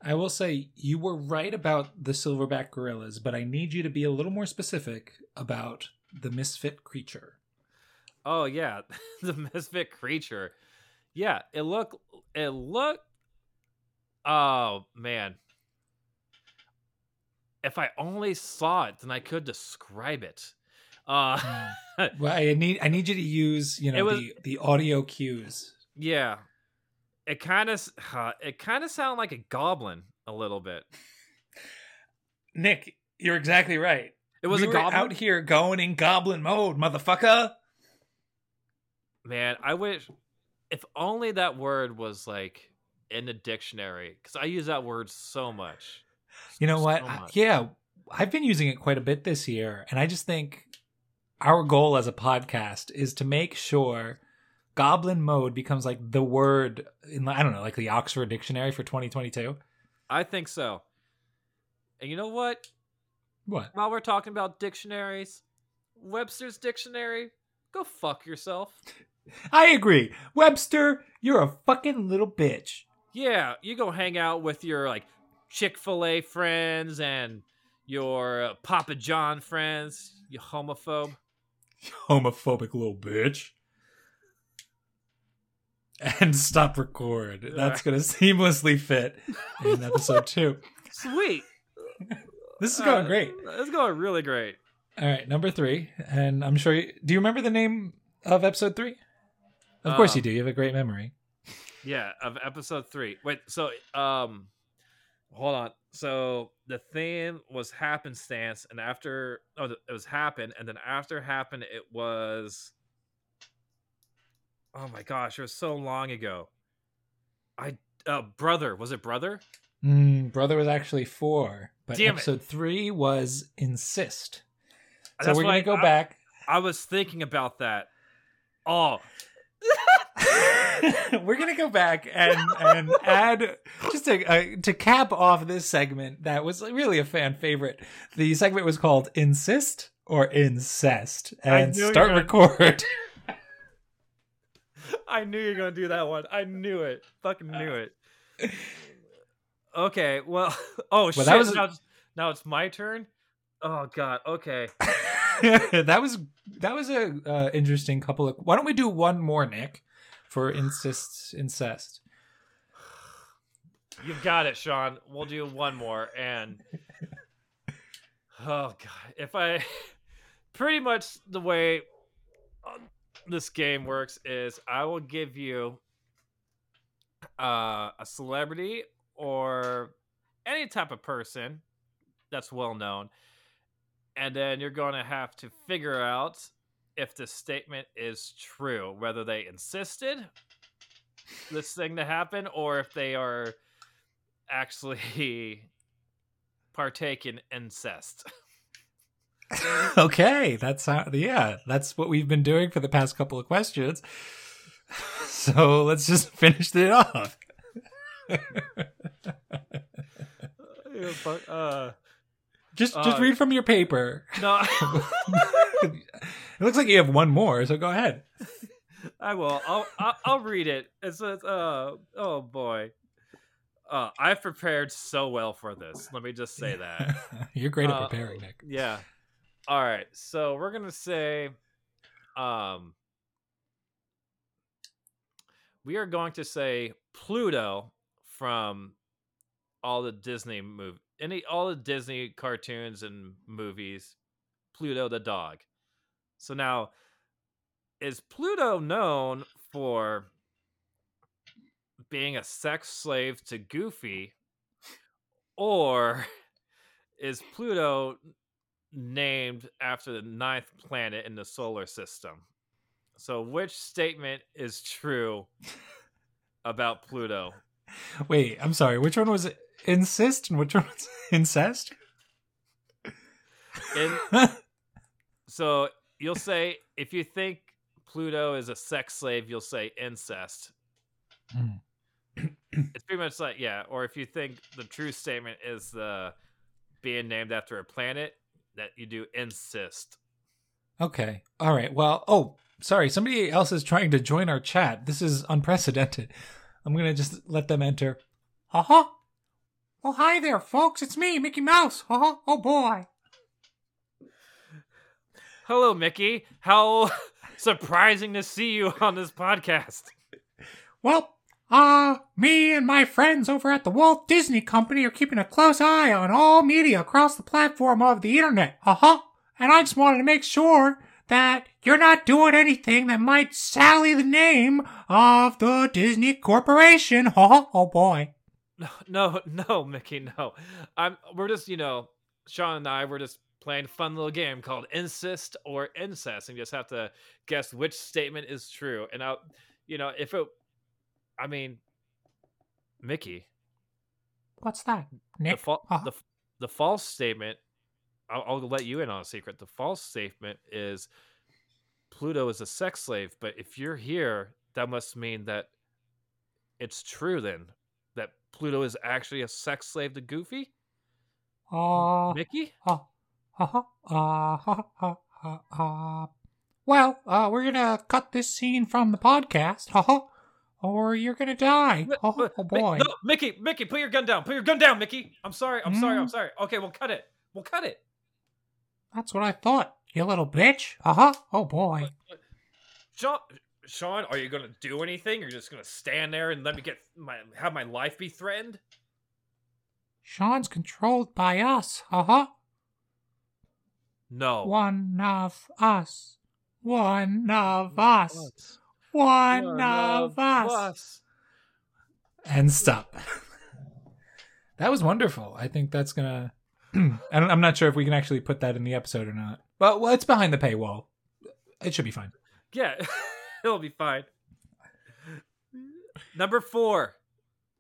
I will say you were right about the silverback gorillas, but I need you to be a little more specific about the misfit creature. Oh yeah, the misfit creature. Yeah, it looked. It looked. Oh man, if I only saw it, then I could describe it. Uh, Well, I need I need you to use you know was- the the audio cues. yeah, it kind of. Uh, it kind of sounded like a goblin a little bit. Nick, you're exactly right. It was we a were goblin. out here going in goblin mode, motherfucker. Man, I wish. If only that word was like in the dictionary, because I use that word so much. You know So what? I- yeah, I've been using it quite a bit this year, and I just think our goal as a podcast is to make sure goblin mode becomes like the word in I don't know, like the Oxford Dictionary for 2022. I think so. And you know what? What? While we're talking about dictionaries, Webster's dictionary, go fuck yourself. I agree. Webster, you're a fucking little bitch. Yeah, you go hang out with your like Chick-fil-A friends and your uh, Papa John friends, you homophobe. Homophobic little bitch. And stop record. That's going to seamlessly fit in episode two. Sweet. This is going Uh, great. It's going really great. All right, number three, and I'm sure. You, do you remember the name of episode three? Of course you Um, do. You have a great memory. Yeah, of episode three. Wait, so um, hold on. So the theme was happenstance, and after oh, it was happen, and then after happen, it was. Oh my gosh, it was so long ago. I uh, brother was it brother? Mm, brother was actually four, but Damn it. episode three was insist. So That's we're gonna I- go I- back. I was thinking about that. Oh, we're gonna go back and and add just to uh, to cap off this segment that was really a fan favorite. The segment was called "Insist" or "Incest," and knew you were start gonna- record. I knew you were gonna do that one. I knew it. Fucking knew it. Okay, well, oh shit. that was- now, it's, now it's my turn. Oh god. Okay. that was that was a uh, interesting couple of. Why don't we do one more, Nick, for incest incest? You've got it, Sean. We'll do one more, and oh god, if I pretty much the way uh, this game works is I will give you uh, a celebrity or any type of person that's well known, and then you're going to have to figure out if the statement is true, whether they insisted this thing to happen or if they are actually partake in incest. okay, that's how. Yeah, that's what we've been doing for the past couple of questions. So let's just finish it off. uh, Just just Uh, read from your paper. no, it looks like you have one more, so go ahead. I will. I'll, I'll I'll read it. It says, uh, "Oh boy, uh, I've prepared so well for this. Let me just say that." You're great at Uh, preparing, Nick. Yeah. All right. So we're gonna say, um, we are going to say Pluto from all the Disney movie, any all the Disney cartoons and movies. Pluto the dog. So now, is Pluto known for being a sex slave to Goofy, or is Pluto named after the ninth planet in the solar system. So, which statement is true about Pluto? Wait, I'm sorry. Which one was it? Insist and which one was incest? In, so, you'll say if you think Pluto is a sex slave, you'll say incest. Mm. it's pretty much like yeah. Or if you think the true statement is the being named after a planet, that you do insist. Okay. All right. Well, oh, sorry. Somebody else is trying to join our chat. This is unprecedented. I'm going to just let them enter. Huh. Oh, hi there, folks. It's me, Mickey Mouse. Huh. Oh, boy. Hello, Mickey. How surprising to see you on this podcast. Well, uh, me and my friends over at the Walt Disney Company are keeping a close eye on all media across the platform of the internet. Uh huh. And I just wanted to make sure that you're not doing anything that might sally the name of the Disney Corporation. Oh, oh boy. No, no, no, Mickey, no. I'm. We're just, you know, Sean and I. We're just playing a fun little game called Insist or Incest, and you just have to guess which statement is true. And I, you know, if it, I mean, Mickey, What's that? the, fa- Uh-huh. the the false statement. I'll, I'll let you in on a secret. The false statement is Pluto is a sex slave, but if you're here, that must mean that it's true then Pluto is actually a sex slave to Goofy. Uh, Mickey? uh, uh, uh, uh, uh, uh, uh. Well, uh, we're gonna cut this scene from the podcast, uh-huh, or you're gonna die. Mi- Oh, oh boy. no, Mickey, Mickey, put your gun down. Put your gun down, Mickey. I'm sorry. I'm sorry. I'm Mm. sorry. Okay, we'll cut it. We'll cut it. That's what I thought, you little bitch. Uh-huh. Oh boy. Sean, Sean, are you gonna do anything? You're just gonna stand there and let me get my have my life be threatened? Sean's controlled by us, uh-huh. No. One of us. One of us. One, One of of us. us. And stop. that was wonderful. I think that's gonna. and I'm not sure if we can actually put that in the episode or not. But well, it's behind the paywall. It should be fine. Yeah, it'll be fine. Number four,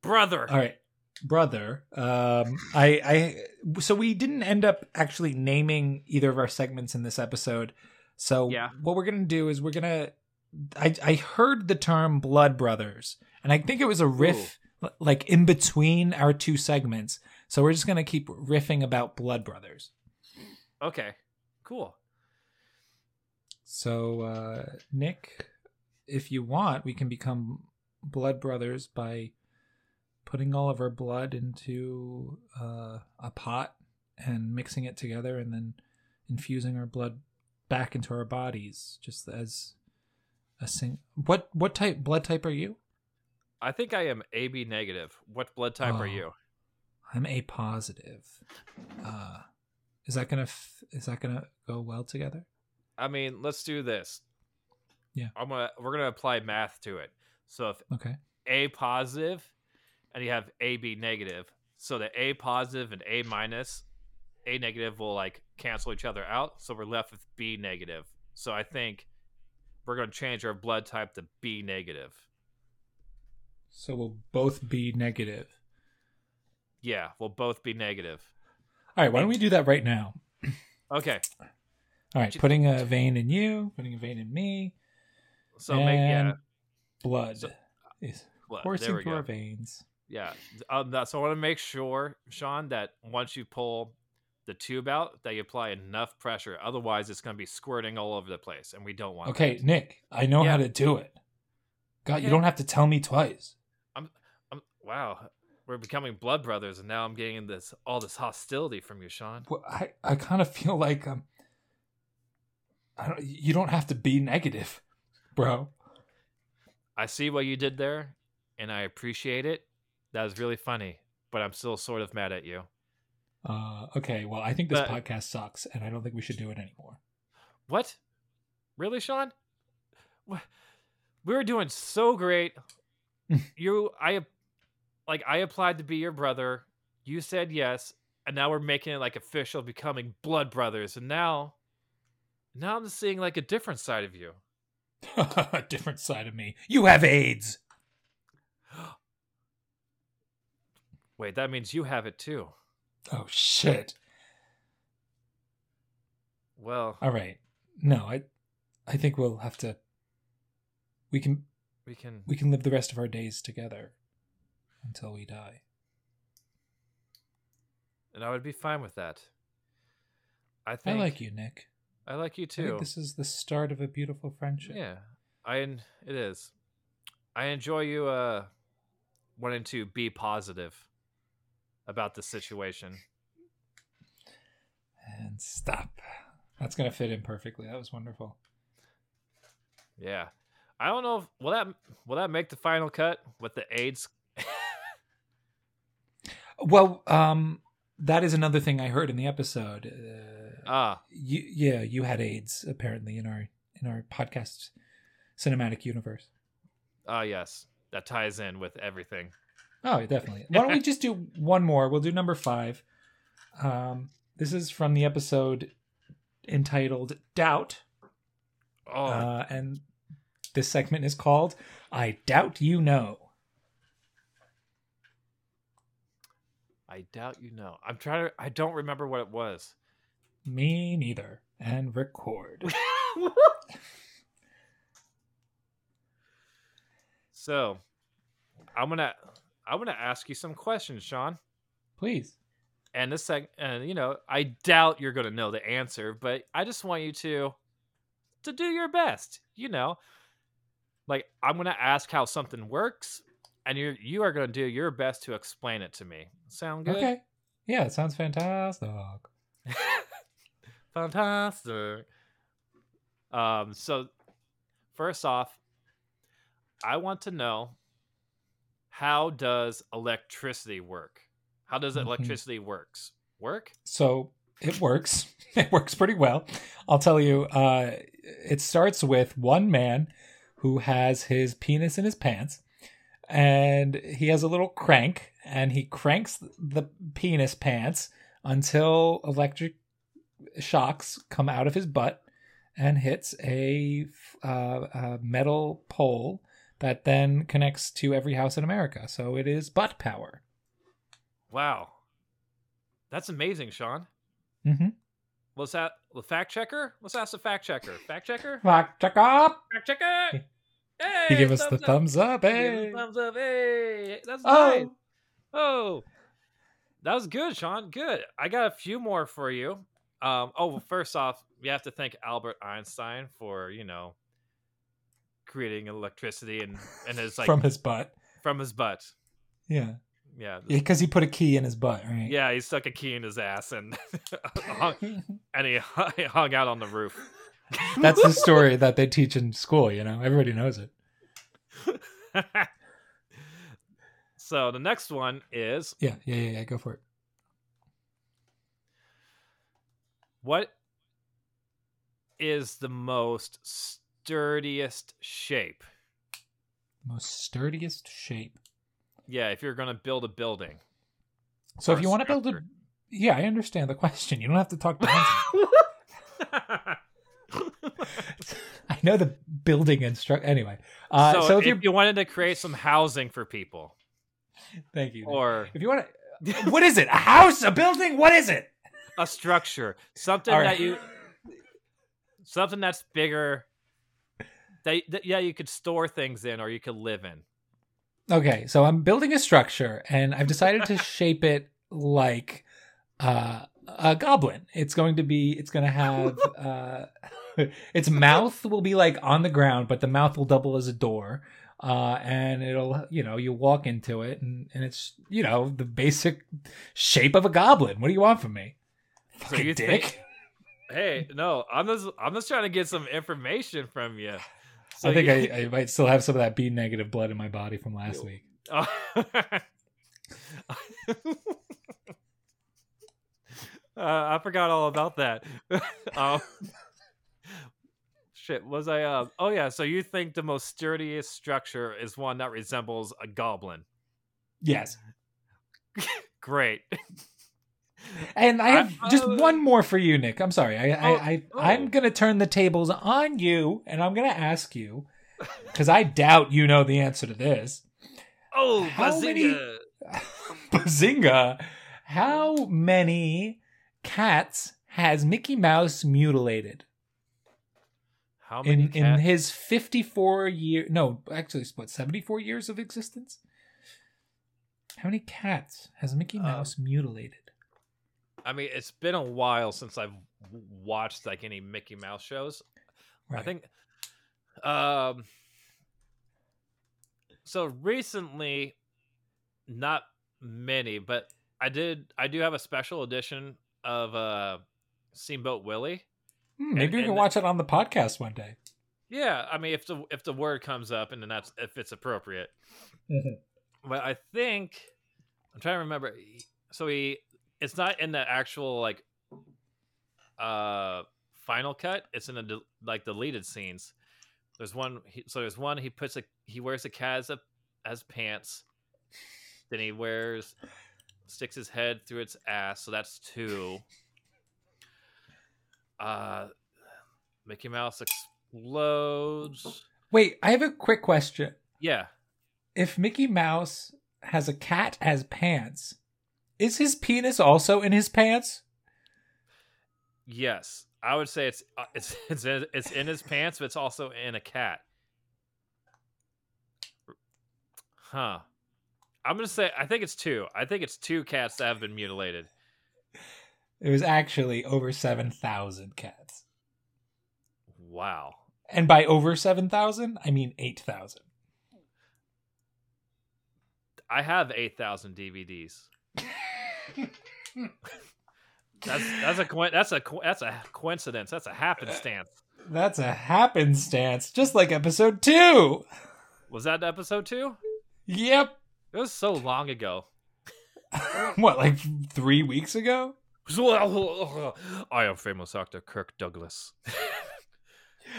brother. All right, brother. Um, I, I. So we didn't end up actually naming either of our segments in this episode. So Yeah. what we're gonna do is we're gonna. I I heard the term blood brothers, and I think it was a riff l- like in between our two segments. So we're just gonna keep riffing about blood brothers. Okay, cool. So uh, Nick, if you want, we can become blood brothers by putting all of our blood into uh, a pot and mixing it together, and then infusing our blood back into our bodies, just as a sing. What what type blood type are you? I think I am AB negative. What blood type are Oh. you? I'm A positive. Uh, is that gonna f- is that gonna go well together? I mean, let's do this. Yeah. I'm gonna we're gonna apply math to it. So if Okay. A positive and you have AB negative, so the A positive and A minus, A negative will like cancel each other out. So we're left with B negative. So I think we're gonna change our blood type to B negative. So we'll both be negative. Yeah, we'll both be negative. All right. Why don't we do that right now? Okay. All right, putting a vein in you, putting a vein in me, So make yeah, blood So- is blood. coursing through our veins. Yeah. Um, that, so I want to make sure, Sean, that once you pull the tube out, that you apply enough pressure. Otherwise, it's going to be squirting all over the place, and we don't want. Okay, that. Nick, I know Yeah. how to do it. God, you don't have to tell me twice. Um, wow, we're becoming blood brothers, and now I'm getting this all this hostility from you, Sean. Well, I I kind of feel like um, I don't. You don't have to be negative, bro. I see what you did there, and I appreciate it. That was really funny, but I'm still sort of mad at you. Uh, okay, well, I think this But- podcast sucks, and I don't think we should do it anymore. What? Really, Sean? We were doing so great. you, I, like, I applied to be your brother. You said yes, and now we're making it like official, becoming blood brothers. And now, now I'm seeing like a different side of you. A different side of me. You have AIDS. Wait, that means you have it too. Oh shit. Well, All right. No, I I think we'll have to. We can We can. we can live the rest of our days together until we die. And I would be fine with that. I I like you, Nick. I like you I think too. this is the start of a beautiful friendship. Yeah, I it is. I enjoy you uh wanting to be positive about the situation. And stop. That's gonna fit in perfectly. That was wonderful. Yeah, I don't know. If, will that will that make the final cut with the AIDS? Well, um, that is another thing I heard in the episode. Uh, Ah, you, yeah, you had AIDS apparently in our in our podcast cinematic universe. ah, yes, that ties in with everything. Oh, definitely. Why don't we just do one more? We'll do number five. Um, this is from the episode entitled "Doubt," Oh, uh, and this segment is called "I Doubt You Know." I doubt you know. I'm trying to. I don't remember what it was. Me neither. And record. so, I'm gonna I'm gonna ask you some questions, Sean. Please. and this sec and you know i doubt you're to know the answer but i just want you to to do your best you know like i'm to ask how something works and you're you are going to do your best to explain it to me sound good Okay. Yeah, it sounds fantastic. fantastic um so first off i want to know how does electricity work how does Mhm. electricity works work So it works. It works pretty well. I'll tell you, uh, it starts with one man who has his penis in his pants and he has a little crank and he cranks the penis pants until electric shocks come out of his butt and hits a, uh, a metal pole that then connects to every house in America. So it is butt power. Wow. That's amazing, Sean. Mm-hmm. Let's that the fact checker? Let's ask the fact checker. Fact checker? Fact check up. Fact checker! Hey! He gave us the up. thumbs up. He gave us Hey. thumbs up. Hey! That's Oh. nice. Oh. That was good, Sean. Good. I got a few more for you. Um, oh, well, first off, we have to thank Albert Einstein for, you know, creating electricity and, and his like from his butt. from his butt. Yeah, Yeah. because he put a key in his butt, right? Yeah, he stuck a key in his ass and hung, and he hung out on the roof. That's the story that they teach in school. You know, everybody knows it. so the next one is Yeah, yeah, yeah. yeah go for it. what is the most sturdiest shape? Most sturdiest shape. Yeah, if you're gonna build a building. So if you want to build a, yeah, I understand the question. You don't have to talk to. I know the building instruct. Anyway, uh, so, so, if, if, you wanted to create some housing for people, thank you. or if you want to, what is it? A house? A building? What is it? a structure, something All that you, something that's bigger, that, that yeah you could store things in or you could live in. Okay, so I'm building a structure and I've decided to shape it like uh, a goblin. It's going to be it's going to have uh, its mouth will be like on the ground, but the mouth will double as a door. Uh, and it'll, you know, you walk into it and, and it's, you know, the basic shape of a goblin. What do you want from me? So you dick. think? Hey, no, I'm just I'm just trying to get some information from you. So I think you- I, I might still have some of that B negative blood in my body from last week. Oh. uh, I forgot all about that. um, shit, was I? Uh, oh yeah. So you think the most sturdiest structure is one that resembles a goblin? Yes. Great. And I have I- just uh, one more for you, Nick. I'm sorry. I, Oh, I, I oh. I'm gonna turn the tables on you, and I'm gonna ask you because I doubt you know the answer to this. Oh, How many- bazinga. Bazinga! How many cats has Mickey Mouse mutilated? How many in in his 54 year no actually what 74 years of existence how many cats has mickey Uh, mouse mutilated I mean, it's been a while since I've watched like any Mickey Mouse shows. I think um so recently not many, but I did I do have a special edition of uh Steamboat Willie. Hmm, maybe we can watch it on the podcast one day Yeah, I mean if the if the word comes up and then that's if it's appropriate. Mhm. But I think I'm trying to remember so he it's not in the actual like uh final cut, it's in the like deleted scenes. There's one he, so there's one he puts a he wears a cat as, a, as pants. Then he wears sticks his head through its ass, so that's two. Uh Mickey Mouse explodes. wait i have a quick question Yeah. if mickey mouse has a cat as pants is his penis also in his pants Yes, I would say it's uh, it's it's in, it's in his pants, but it's also in a cat. Huh. I'm gonna say I think it's two. I think it's two cats that have been mutilated. It was actually over 7000 cats Wow. and by over 7000 i mean 8000 I have eight thousand DVDs. That's that's a that's a that's a coincidence. That's a happenstance. That's a happenstance, just like episode two. Was that episode two? Yep. It was so long ago. what, like three weeks ago? I am famous actor Kirk Douglas.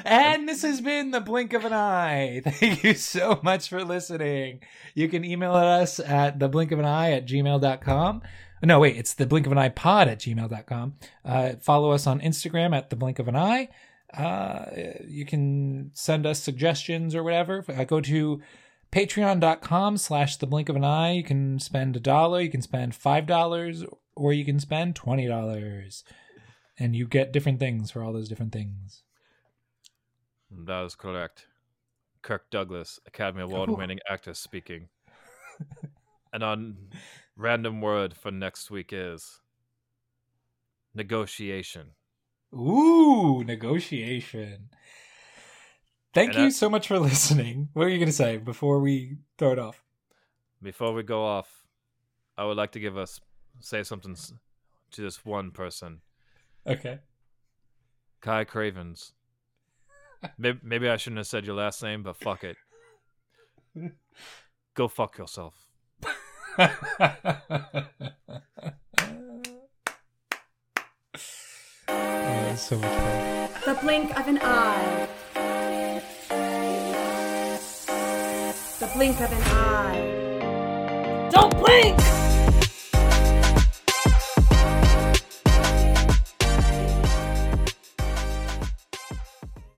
And this has been the blink of an eye. Thank you so much for listening. You can email us at the blink of an eye at gmail.com. No, wait, it's the blink of an eye pod at gmail.com. Uh, follow us on Instagram at the blink of an eye. Uh, you can send us suggestions or whatever. I go to patreon.com slash the blink of an eye. You can spend a dollar, you can spend five dollars, or you can spend twenty dollars. And you get different things for all those different things. That is correct. Kirk Douglas, Academy Award winning actor speaking. and on random word for next week is negotiation. Ooh, negotiation. Thank And you so much for listening. What are you going to say before we throw it off? Before we go off, I would like to give us say something to this one person, Okay. Kai Cravens. maybe, maybe I shouldn't have said your last name, but fuck it. Go fuck yourself. Oh, so much fun. The blink of an eye. The blink of an eye. Don't blink!